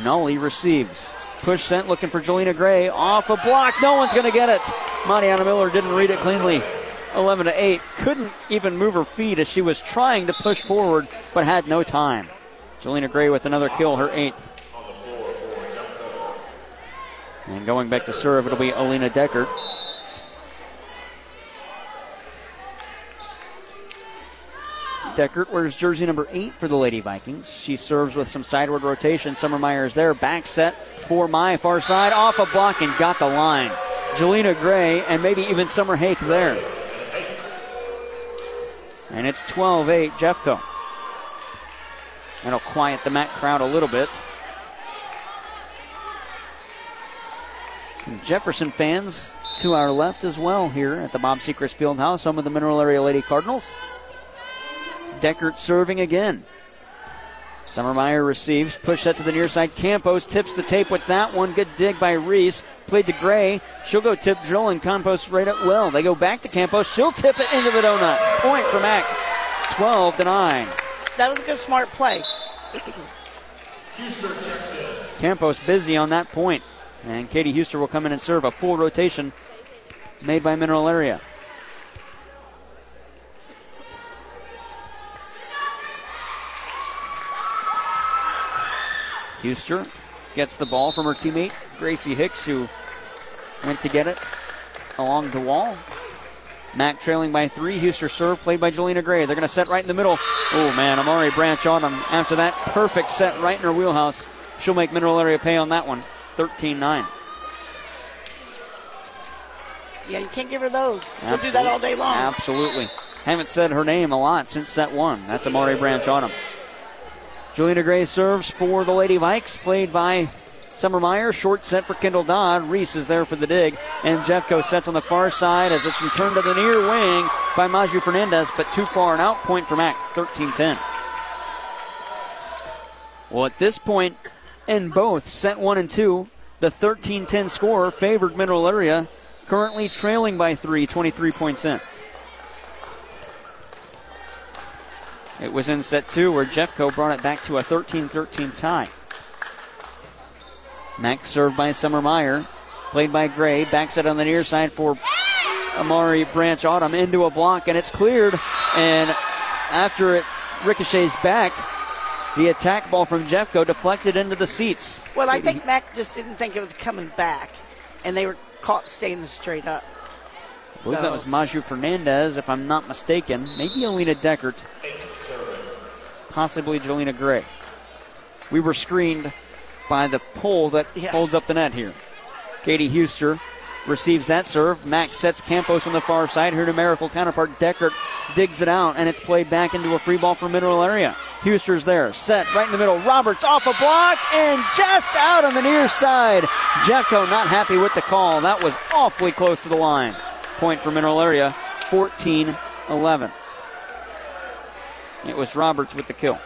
Noli receives. Push sent looking for Jelena Gray. Off a block. No one's going to get it. Mariana Miller didn't read it cleanly. 11 to 8. Couldn't even move her feet as she was trying to push forward, but had no time. Jelena Gray with another kill, her eighth. And going back to serve, it'll be Alina Deckert. Deckert wears jersey number eight for the Lady Vikings. She serves with some sideward rotation. Summer Meyer is there. Back set for my far side. Off a block and got the line. Jelena Gray and maybe even Summer Hake there. And it's 12 8 Jeffco. That'll quiet the MAC crowd a little bit. Jefferson fans to our left as well here at the Bob Sechrest Fieldhouse, home of the Mineral Area Lady Cardinals. Deckert serving again. Summer Meyer receives, push that to the near side. Campos tips the tape with that one. Good dig by Reese. Played to Gray. She'll go tip drill and Campos right up well. They go back to Campos. She'll tip it into the donut. Point for Mac. 12 to 9. That was a good smart play. Campos busy on that point. And Katie Huster will come in and serve a full rotation made by Mineral Area. Huster gets the ball from her teammate, Gracie Hicks, who went to get it along the wall. Mac trailing by three. Huster serve played by Jelena Gray. They're going to set right in the middle. Oh, man. Amari Branch on them. After that perfect set right in her wheelhouse. She'll make Mineral Area pay on that one. 13 9. Yeah, you can't give her those. She'll do that all day long. Absolutely. Haven't said her name a lot since set one. That's Amari Branch on him. Juliana Gray serves for the Lady Vikes, played by Summer Meyer. Short set for Kendall Dodd. Reese is there for the dig. And Jeffco sets on the far side as it's returned to the near wing by Maju Fernandez, but too far and out. Point for Mac, 13 10. Well, at this point, in both set one and two, the 13 10 score favored Mineral Area, currently trailing by three, 23 points in. It was in set two where Jeffco brought it back to a 13 13 tie. Next served by Summer Meyer, played by Gray. Back set on the near side for Amari Branch Autumn into a block, and it's cleared. And after it ricochets back, the attack ball from Jeffco deflected into the seats. Well, I think Mac just didn't think it was coming back, and they were caught standing straight up. I believe that was Maju Fernandez, if I'm not mistaken. Maybe Alina Deckert. Possibly Jelena Gray. We were screened by the pole that holds up the net here. Katie Huster receives that serve. Max sets Campos on the far side. Her numerical counterpart Deckert digs it out, and it's played back into a free ball for mineral area. Huster's there, set right in the middle. Roberts off a block and just out on the near side. Jeffco not happy with the call. That was awfully close to the line. Point for mineral area, 14 11. It was Roberts with the kill.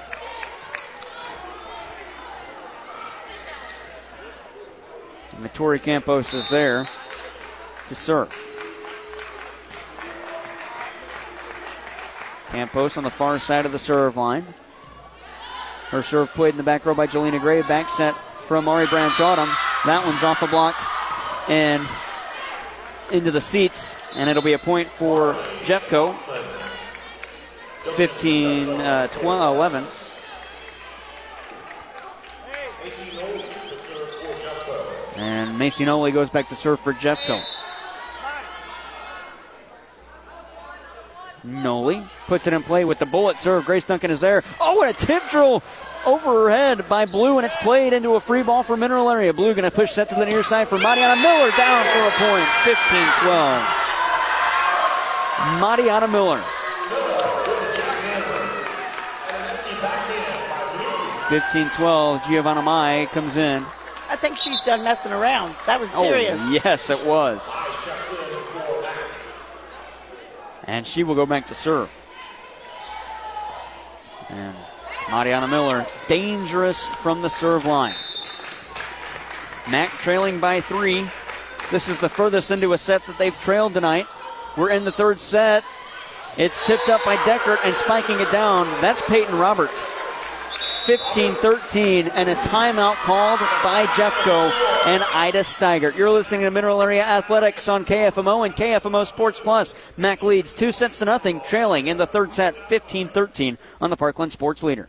Matori Campos is there to serve. Campos on the far side of the serve line. Her serve played in the back row by Jelena Gray. Back set for Amari Branch Autumn. That one's off the block and into the seats, and it'll be a point for Jeffco. 15, uh, 12, 11. And Macy Noli goes back to serve for Jeffco. Noli puts it in play with the bullet serve. Grace Duncan is there. Oh, and a tip drill over her head by Blue, and it's played into a free ball for Mineral Area. Blue going to push that to the near side for Mariana Miller down for a point. 15 12. Mariana Miller. 15 12. Giovanna Mai comes in. I think she's done messing around. That was oh, serious. Oh, yes, it was. And she will go back to serve. And Mariana Miller, dangerous from the serve line. Mac trailing by three. This is the furthest into a set that they've trailed tonight. We're in the third set. It's tipped up by Deckert and spiking it down. That's Peyton Roberts. 15 13, and a timeout called by Jeffco and Ida Steigert. You're listening to Mineral Area Athletics on KFMO and KFMO Sports Plus. Mac leads two sets to nothing, trailing in the third set 15 13 on the Parkland Sports Leader.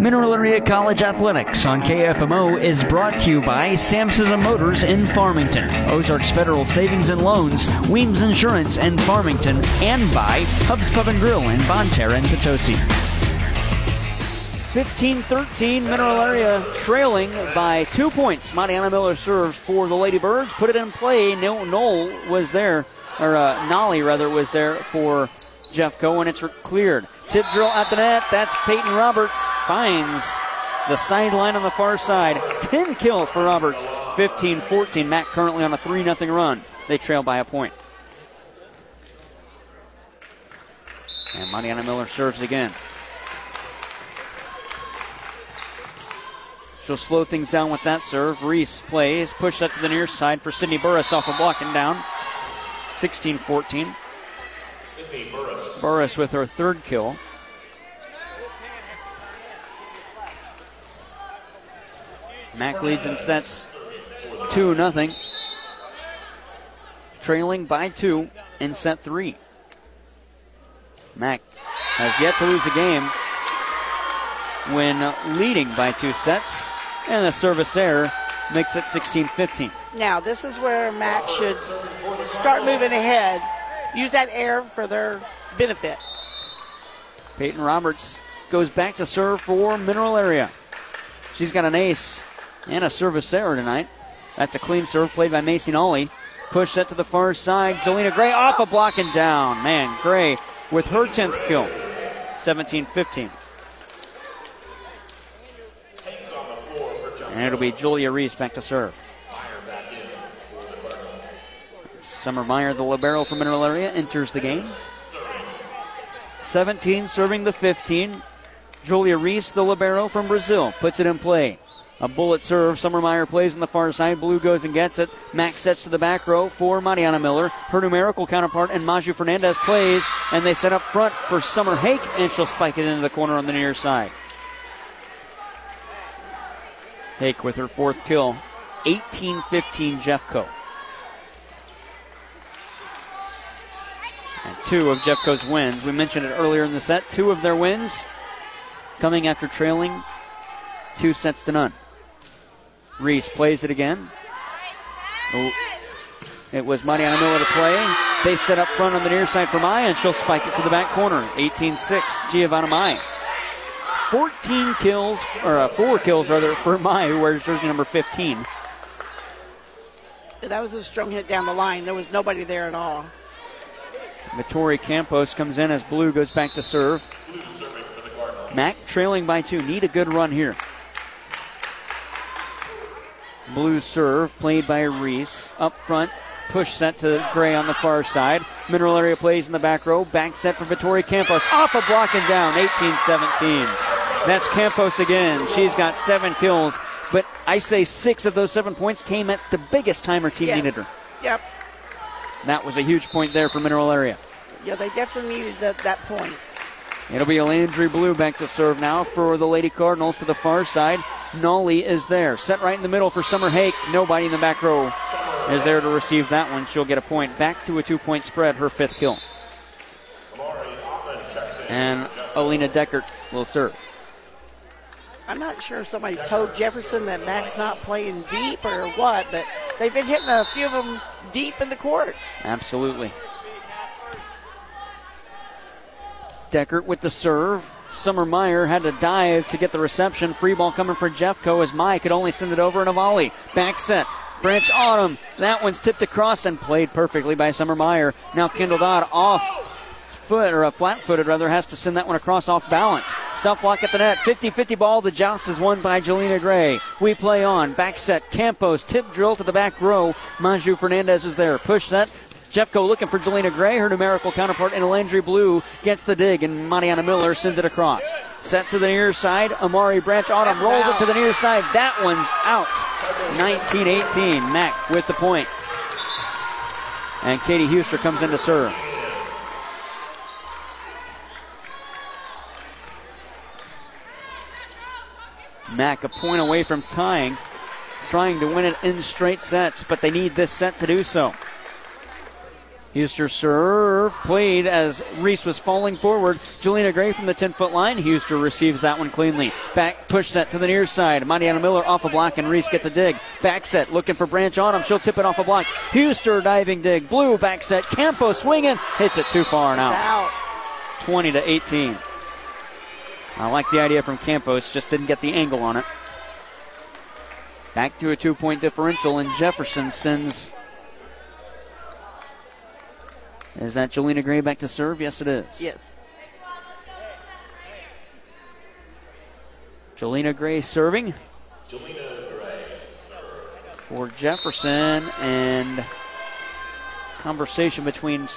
Mineral Area College Athletics on KFMO is brought to you by Samson Motors in Farmington, Ozarks Federal Savings and Loans, Weems Insurance in Farmington, and by Hubs Pub and Grill in Bonne Terre and Potosi. 15-13, Mineral Area trailing by two points. Mariana Miller serves for the Ladybirds, put it in play. No, Knoll was there, or uh, Noli rather was there for Jeffco, and it's cleared. Tip drill at the net. That's Peyton Roberts. Finds the sideline on the far side. 10 kills for Roberts. 15 14. Mac currently on a 3 0 run. They trail by a point. And Mariana Miller serves again. She'll slow things down with that serve. Reese plays. Push that to the near side for Sydney Burris off a block and down. 16 14. Burris with her third kill. Mac leads and sets 2 0. Trailing by 2 in set 3. Mac has yet to lose a game when leading by two sets. And the service error makes it 16 15. Now, this is where Mac should start moving ahead. Use that air for their benefit. Peyton Roberts goes back to serve for Mineral Area. She's got an ace and a service error tonight. That's a clean serve played by Macy Noli. Push that to the far side. Jelena Gray off a block and down. Man, Gray with her 10th kill. 17 15. And it'll be Julia Reese back to serve. Summer Meyer, the libero from Mineral Area, enters the game. 17 serving the 15. Julia Reese, the libero from Brazil, puts it in play. A bullet serve. Summer Meyer plays on the far side. Blue goes and gets it. Max sets to the back row for Mariana Miller. Her numerical counterpart and Maju Fernandez plays, and they set up front for Summer Hake, and she'll spike it into the corner on the near side. Hake with her fourth kill. 18 15 Jeffco. And two of Jeffco's wins. We mentioned it earlier in the set. Two of their wins coming after trailing two sets to none. Reese plays it again. It was Mariana Miller to play. They set up front on the near side for Maya, and she'll spike it to the back corner. 18 6, Giovanna Maya. 14 kills, or uh, four kills rather, for Maya, who wears jersey number 15. That was a strong hit down the line. There was nobody there at all. Vittori Campos comes in as Blue goes back to serve. Mac trailing by two. Need a good run here. Blue serve played by Reese. Up front, push set to Gray on the far side. Mineral Area plays in the back row. Back set for Vittori Campos. Off a block and down, 18 17. That's Campos again. She's got seven kills, but I say six of those seven points came at the biggest time her team Yes. needed her. Yep. That was a huge point there for Mineral Area. Yeah, they definitely needed that, that point. It'll be a Landry Blue back to serve now for the Lady Cardinals to the far side. Noli is there. Set right in the middle for Summer Hake. Nobody in the back row is there to receive that one. She'll get a point. Back to a two point spread, her fifth kill. And Alina Deckert will serve. I'm not sure if somebody told Jefferson that Mac's not playing deep or what, but they've been hitting a few of them deep in the court. Absolutely. Deckert with the serve. Summer Meyer had to dive to get the reception. Free ball coming for Jeffco as Mai could only send it over in a volley. Back set. Branch Autumn. That one's tipped across and played perfectly by Summer Meyer. Now Kendall Dodd off foot, or a flat footed rather, has to send that one across off balance. Stuff block at the net. 50 50 ball. The joust is won by Jelena Gray. We play on. Back set. Campos. Tip drill to the back row. Maju Fernandez is there. Push set. Jeffco looking for Jelena Gray. Her numerical counterpart in Landry Blue gets the dig, and Mariana Miller sends it across. Set to the near side. Amari Branch Autumn rolls it to the near side. That one's out. 19 18. Mac with the point. And Katie Huster comes in to serve. Mac a point away from tying, trying to win it in straight sets, but they need this set to do so. Huster serve played as Reese was falling forward. Juliana Gray from the 10 foot line. Huster receives that one cleanly. Back push set to the near side. Mariana Miller off a block and Reese gets a dig. Back set looking for Branch on Autumn. She'll tip it off a block. Huster diving dig. Blue back set. Campo swinging. Hits it too far out. Out. 20 to 18. I like the idea from Campos, just didn't get the angle on it. Back to a two point differential, and Jefferson sends. Is that Jelena Gray back to serve? Yes, it is. Yes. Jelena Gray serving for Jefferson, and conversation between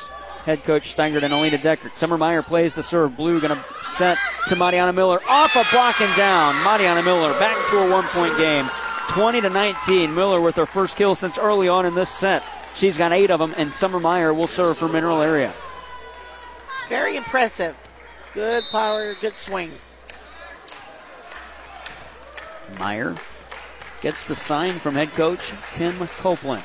head coach Steingert and Alina Deckert. Summer Meyer plays the serve. Blue going to set to Mariana Miller. Off a block and down. Mariana Miller back to a one point game. 20 to 19. Miller with her first kill since early on in this set. She's got eight of them, and Summer Meyer will serve for Mineral Area. Very impressive. Good power, good swing. Meyer gets the sign from head coach Tim Copeland.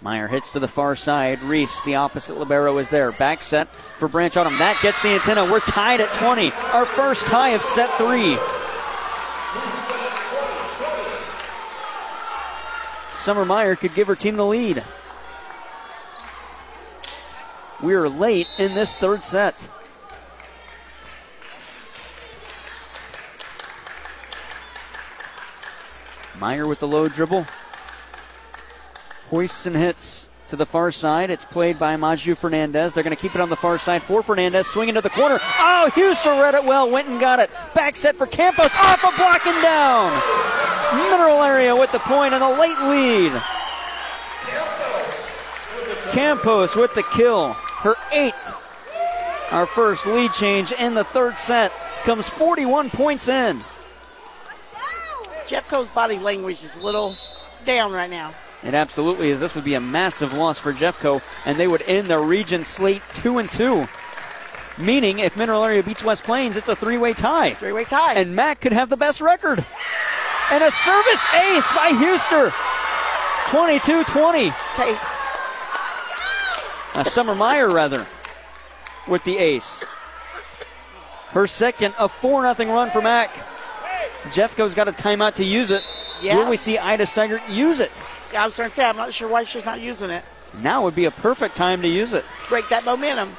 Meyer hits to the far side. Reese, the opposite libero, is there. Back set for Branch Autumn. That gets the antenna. We're tied at 20. Our first tie of set three. Summer Meyer could give her team the lead. We're late in this third set. Meyer with the low dribble. Hoists and hits to the far side. It's played by Maju Fernandez. They're going to keep it on the far side for Fernandez. Swinging to the corner. Oh, Huster read it well. Went and got it. Back set for Campos. Off a block and down. Mineral area with the point and a late lead. Campos with the kill. Her eighth. Our first lead change in the third set comes 41 points in. Jeffco's body language is a little down right now. It absolutely is. This would be a massive loss for Jeffco, and they would end their region slate two and two. Meaning, if Mineral Area beats West Plains, it's a three-way tie. Three-way tie. And Mac could have the best record. And a service ace by Huster. 22-20. Okay. Uh, Summer Meyer, rather, with the ace. Her second, a 4 0 run for Mac. Jeffco's got a timeout to use it. Yeah. Will we see Ida Steigert use it? I was going to say, I'm not sure why she's not using it. Now would be a perfect time to use it. Break that momentum.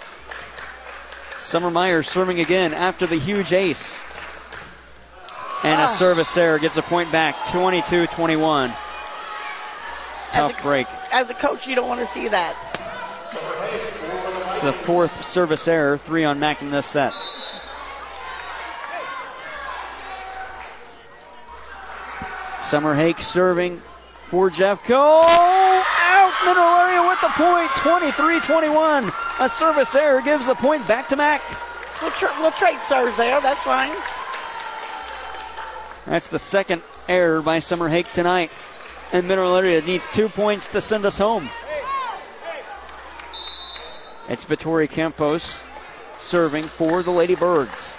Summer Meyer serving again after the huge ace. And Ah. a service error gets a point back, 22 21. As Tough a- break. As a coach, you don't want to see that. It's the fourth service error, three on Mac in this set. Summer Hake serving for Jeffco. Out middle area with the point, 23 21. A service error gives the point back to Mac. We'll, tra- we'll trade serves there. That's fine. That's the second error by Summer Hake tonight. And Mineral Area needs two points to send us home. It's Vittori Campos serving for the Lady Birds.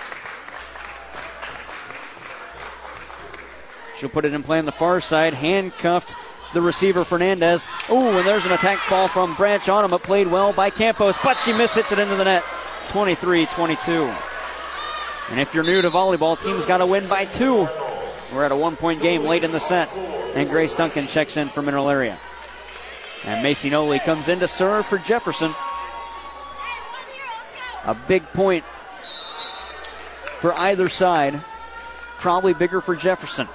She'll put it in play on the far side, handcuffed the receiver Fernandez. Oh, and there's an attack ball from Branch on him, It played well by Campos, but she mishits it into the net. 23 22. And if you're new to volleyball, team's got to win by two. We're at a one point game late in the set. And Grace Duncan checks in for Mineral Area. And Macy Noli comes in to serve for Jefferson. A big point for either side. Probably bigger for Jefferson.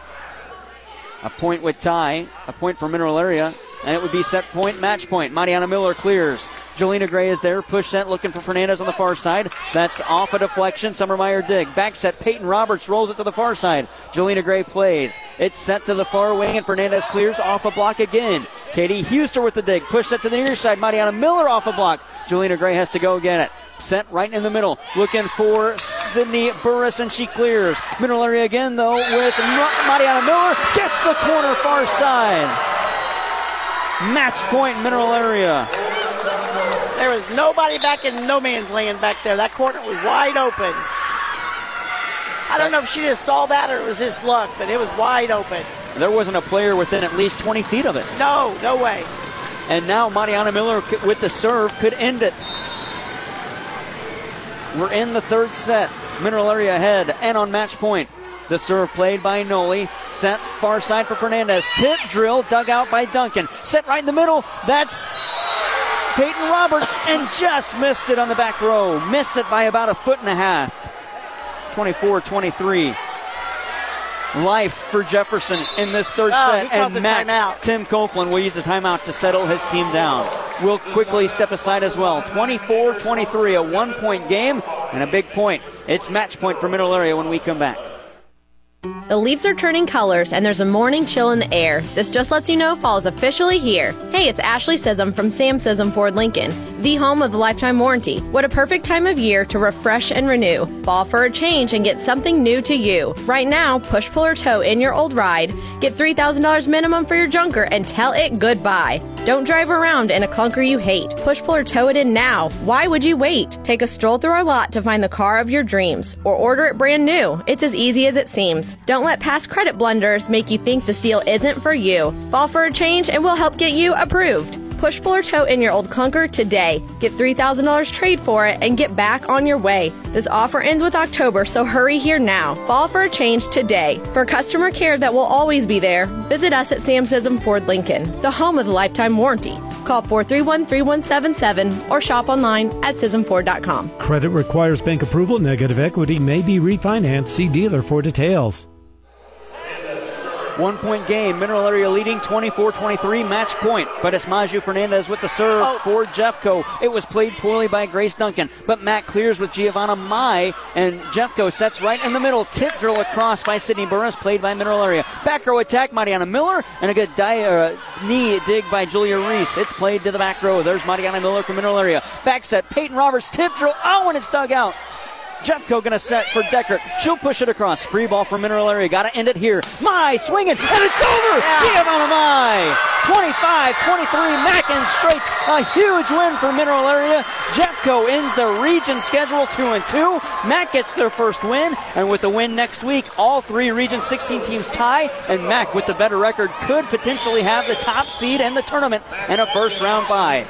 A point would tie, a point for Mineral Area, and it would be set point, match point. Mariana Miller clears. Jelena Gray is there. Push set looking for Fernandez on the far side. That's off a deflection. Summer Meyer dig. Back set. Peyton Roberts rolls it to the far side. Jelena Gray plays. It's set to the far wing, and Fernandez clears off a block again. Katie Huster with the dig. Push set to the near side. Mariana Miller off a block. Jelena Gray has to go get it. Sent right in the middle. Looking for Sydney Burris, and she clears. Mineral area again, though, with Mariana Miller. Gets the corner far side. Match point, mineral area. There was nobody back in no man's land back there. That corner was wide open. I don't know if she just saw that or it was just luck, but it was wide open. There wasn't a player within at least 20 feet of it. No, no way. And now Mariana Miller with the serve could end it. We're in the third set. Mineral area ahead and on match point. The serve played by Noli. Set far side for Fernandez. Tip drill dug out by Duncan. Set right in the middle. That's Peyton Roberts and just missed it on the back row. Missed it by about a foot and a half. 24 23. Life for Jefferson in this third oh, set. and Matt. Tim Copeland will use the timeout to settle his team down. Will quickly step aside as well. 24 23, a one point game and a big point. It's match point for Mineral Area when we come back. The leaves are turning colors and there's a morning chill in the air. This just lets you know fall is officially here. Hey, it's Ashley Sism from Sam Sism Ford Lincoln, the home of the lifetime warranty. What a perfect time of year to refresh and renew. Fall for a change and get something new to you. Right now, push, pull, or tow in your old ride. Get $3,000 minimum for your junker and tell it goodbye. Don't drive around in a clunker you hate. Push, pull, or tow it in now. Why would you wait? Take a stroll through our lot to find the car of your dreams or order it brand new. It's as easy as it seems. Don't let past credit blunders make you think this deal isn't for you. Fall for a change and we'll help get you approved. Push, pull, or tow in your old clunker today. Get $3,000 trade for it and get back on your way. This offer ends with October, so hurry here now. Fall for a change today. For customer care that will always be there, visit us at Sam Sism Ford Lincoln, the home of the lifetime warranty. Call 431 3177 or shop online at SismFord.com. Credit requires bank approval. Negative equity may be refinanced. See dealer for details. One point game. Mineral Area leading 24 23. Match point. But it's Maju Fernandez with the serve oh. for Jeffco. It was played poorly by Grace Duncan. But Matt clears with Giovanna Mai. And Jeffco sets right in the middle. Tip drill across by Sydney Burris. Played by Mineral Area. Back row attack. Mariana Miller. And a good die, uh, knee dig by Julia Reese. It's played to the back row. There's Mariana Miller from Mineral Area. Back set. Peyton Roberts. Tip drill. Oh, and it's dug out. Jeffco going to set for Deckert. She'll push it across. Free ball for Mineral Area. Got to end it here. Mai swinging, and it's over. Yeah. Giovanna Mai. 25 23. Mac in straights. A huge win for Mineral Area. Jeffco ends the region schedule 2 and 2. Mac gets their first win, and with the win next week, all three Region 16 teams tie, and Mac, with the better record, could potentially have the top seed in the tournament and a first round bye.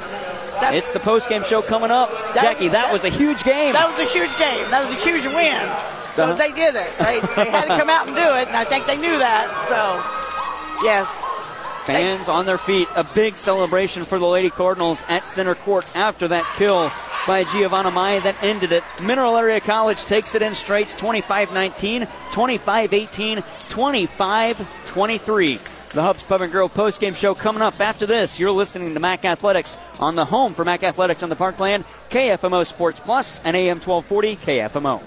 That's, it's the post-game show coming up. That Jackie, that, that, was a huge game. That was a huge game. That was a huge win. So uh-huh. they did it. They, they had to come out and do it, and I think they knew that. So, yes. Fans on their feet. A big celebration for the Lady Cardinals at center court after that kill by Giovanna Mai that ended it. Mineral Area College takes it in straights 25 19, 25 18, 25 23. The Hubs Pub and Grill post-game show coming up after this. You're listening to Mac Athletics on the home for Mac Athletics on the Parkland, KFMO Sports Plus, and AM 1240 KFMO.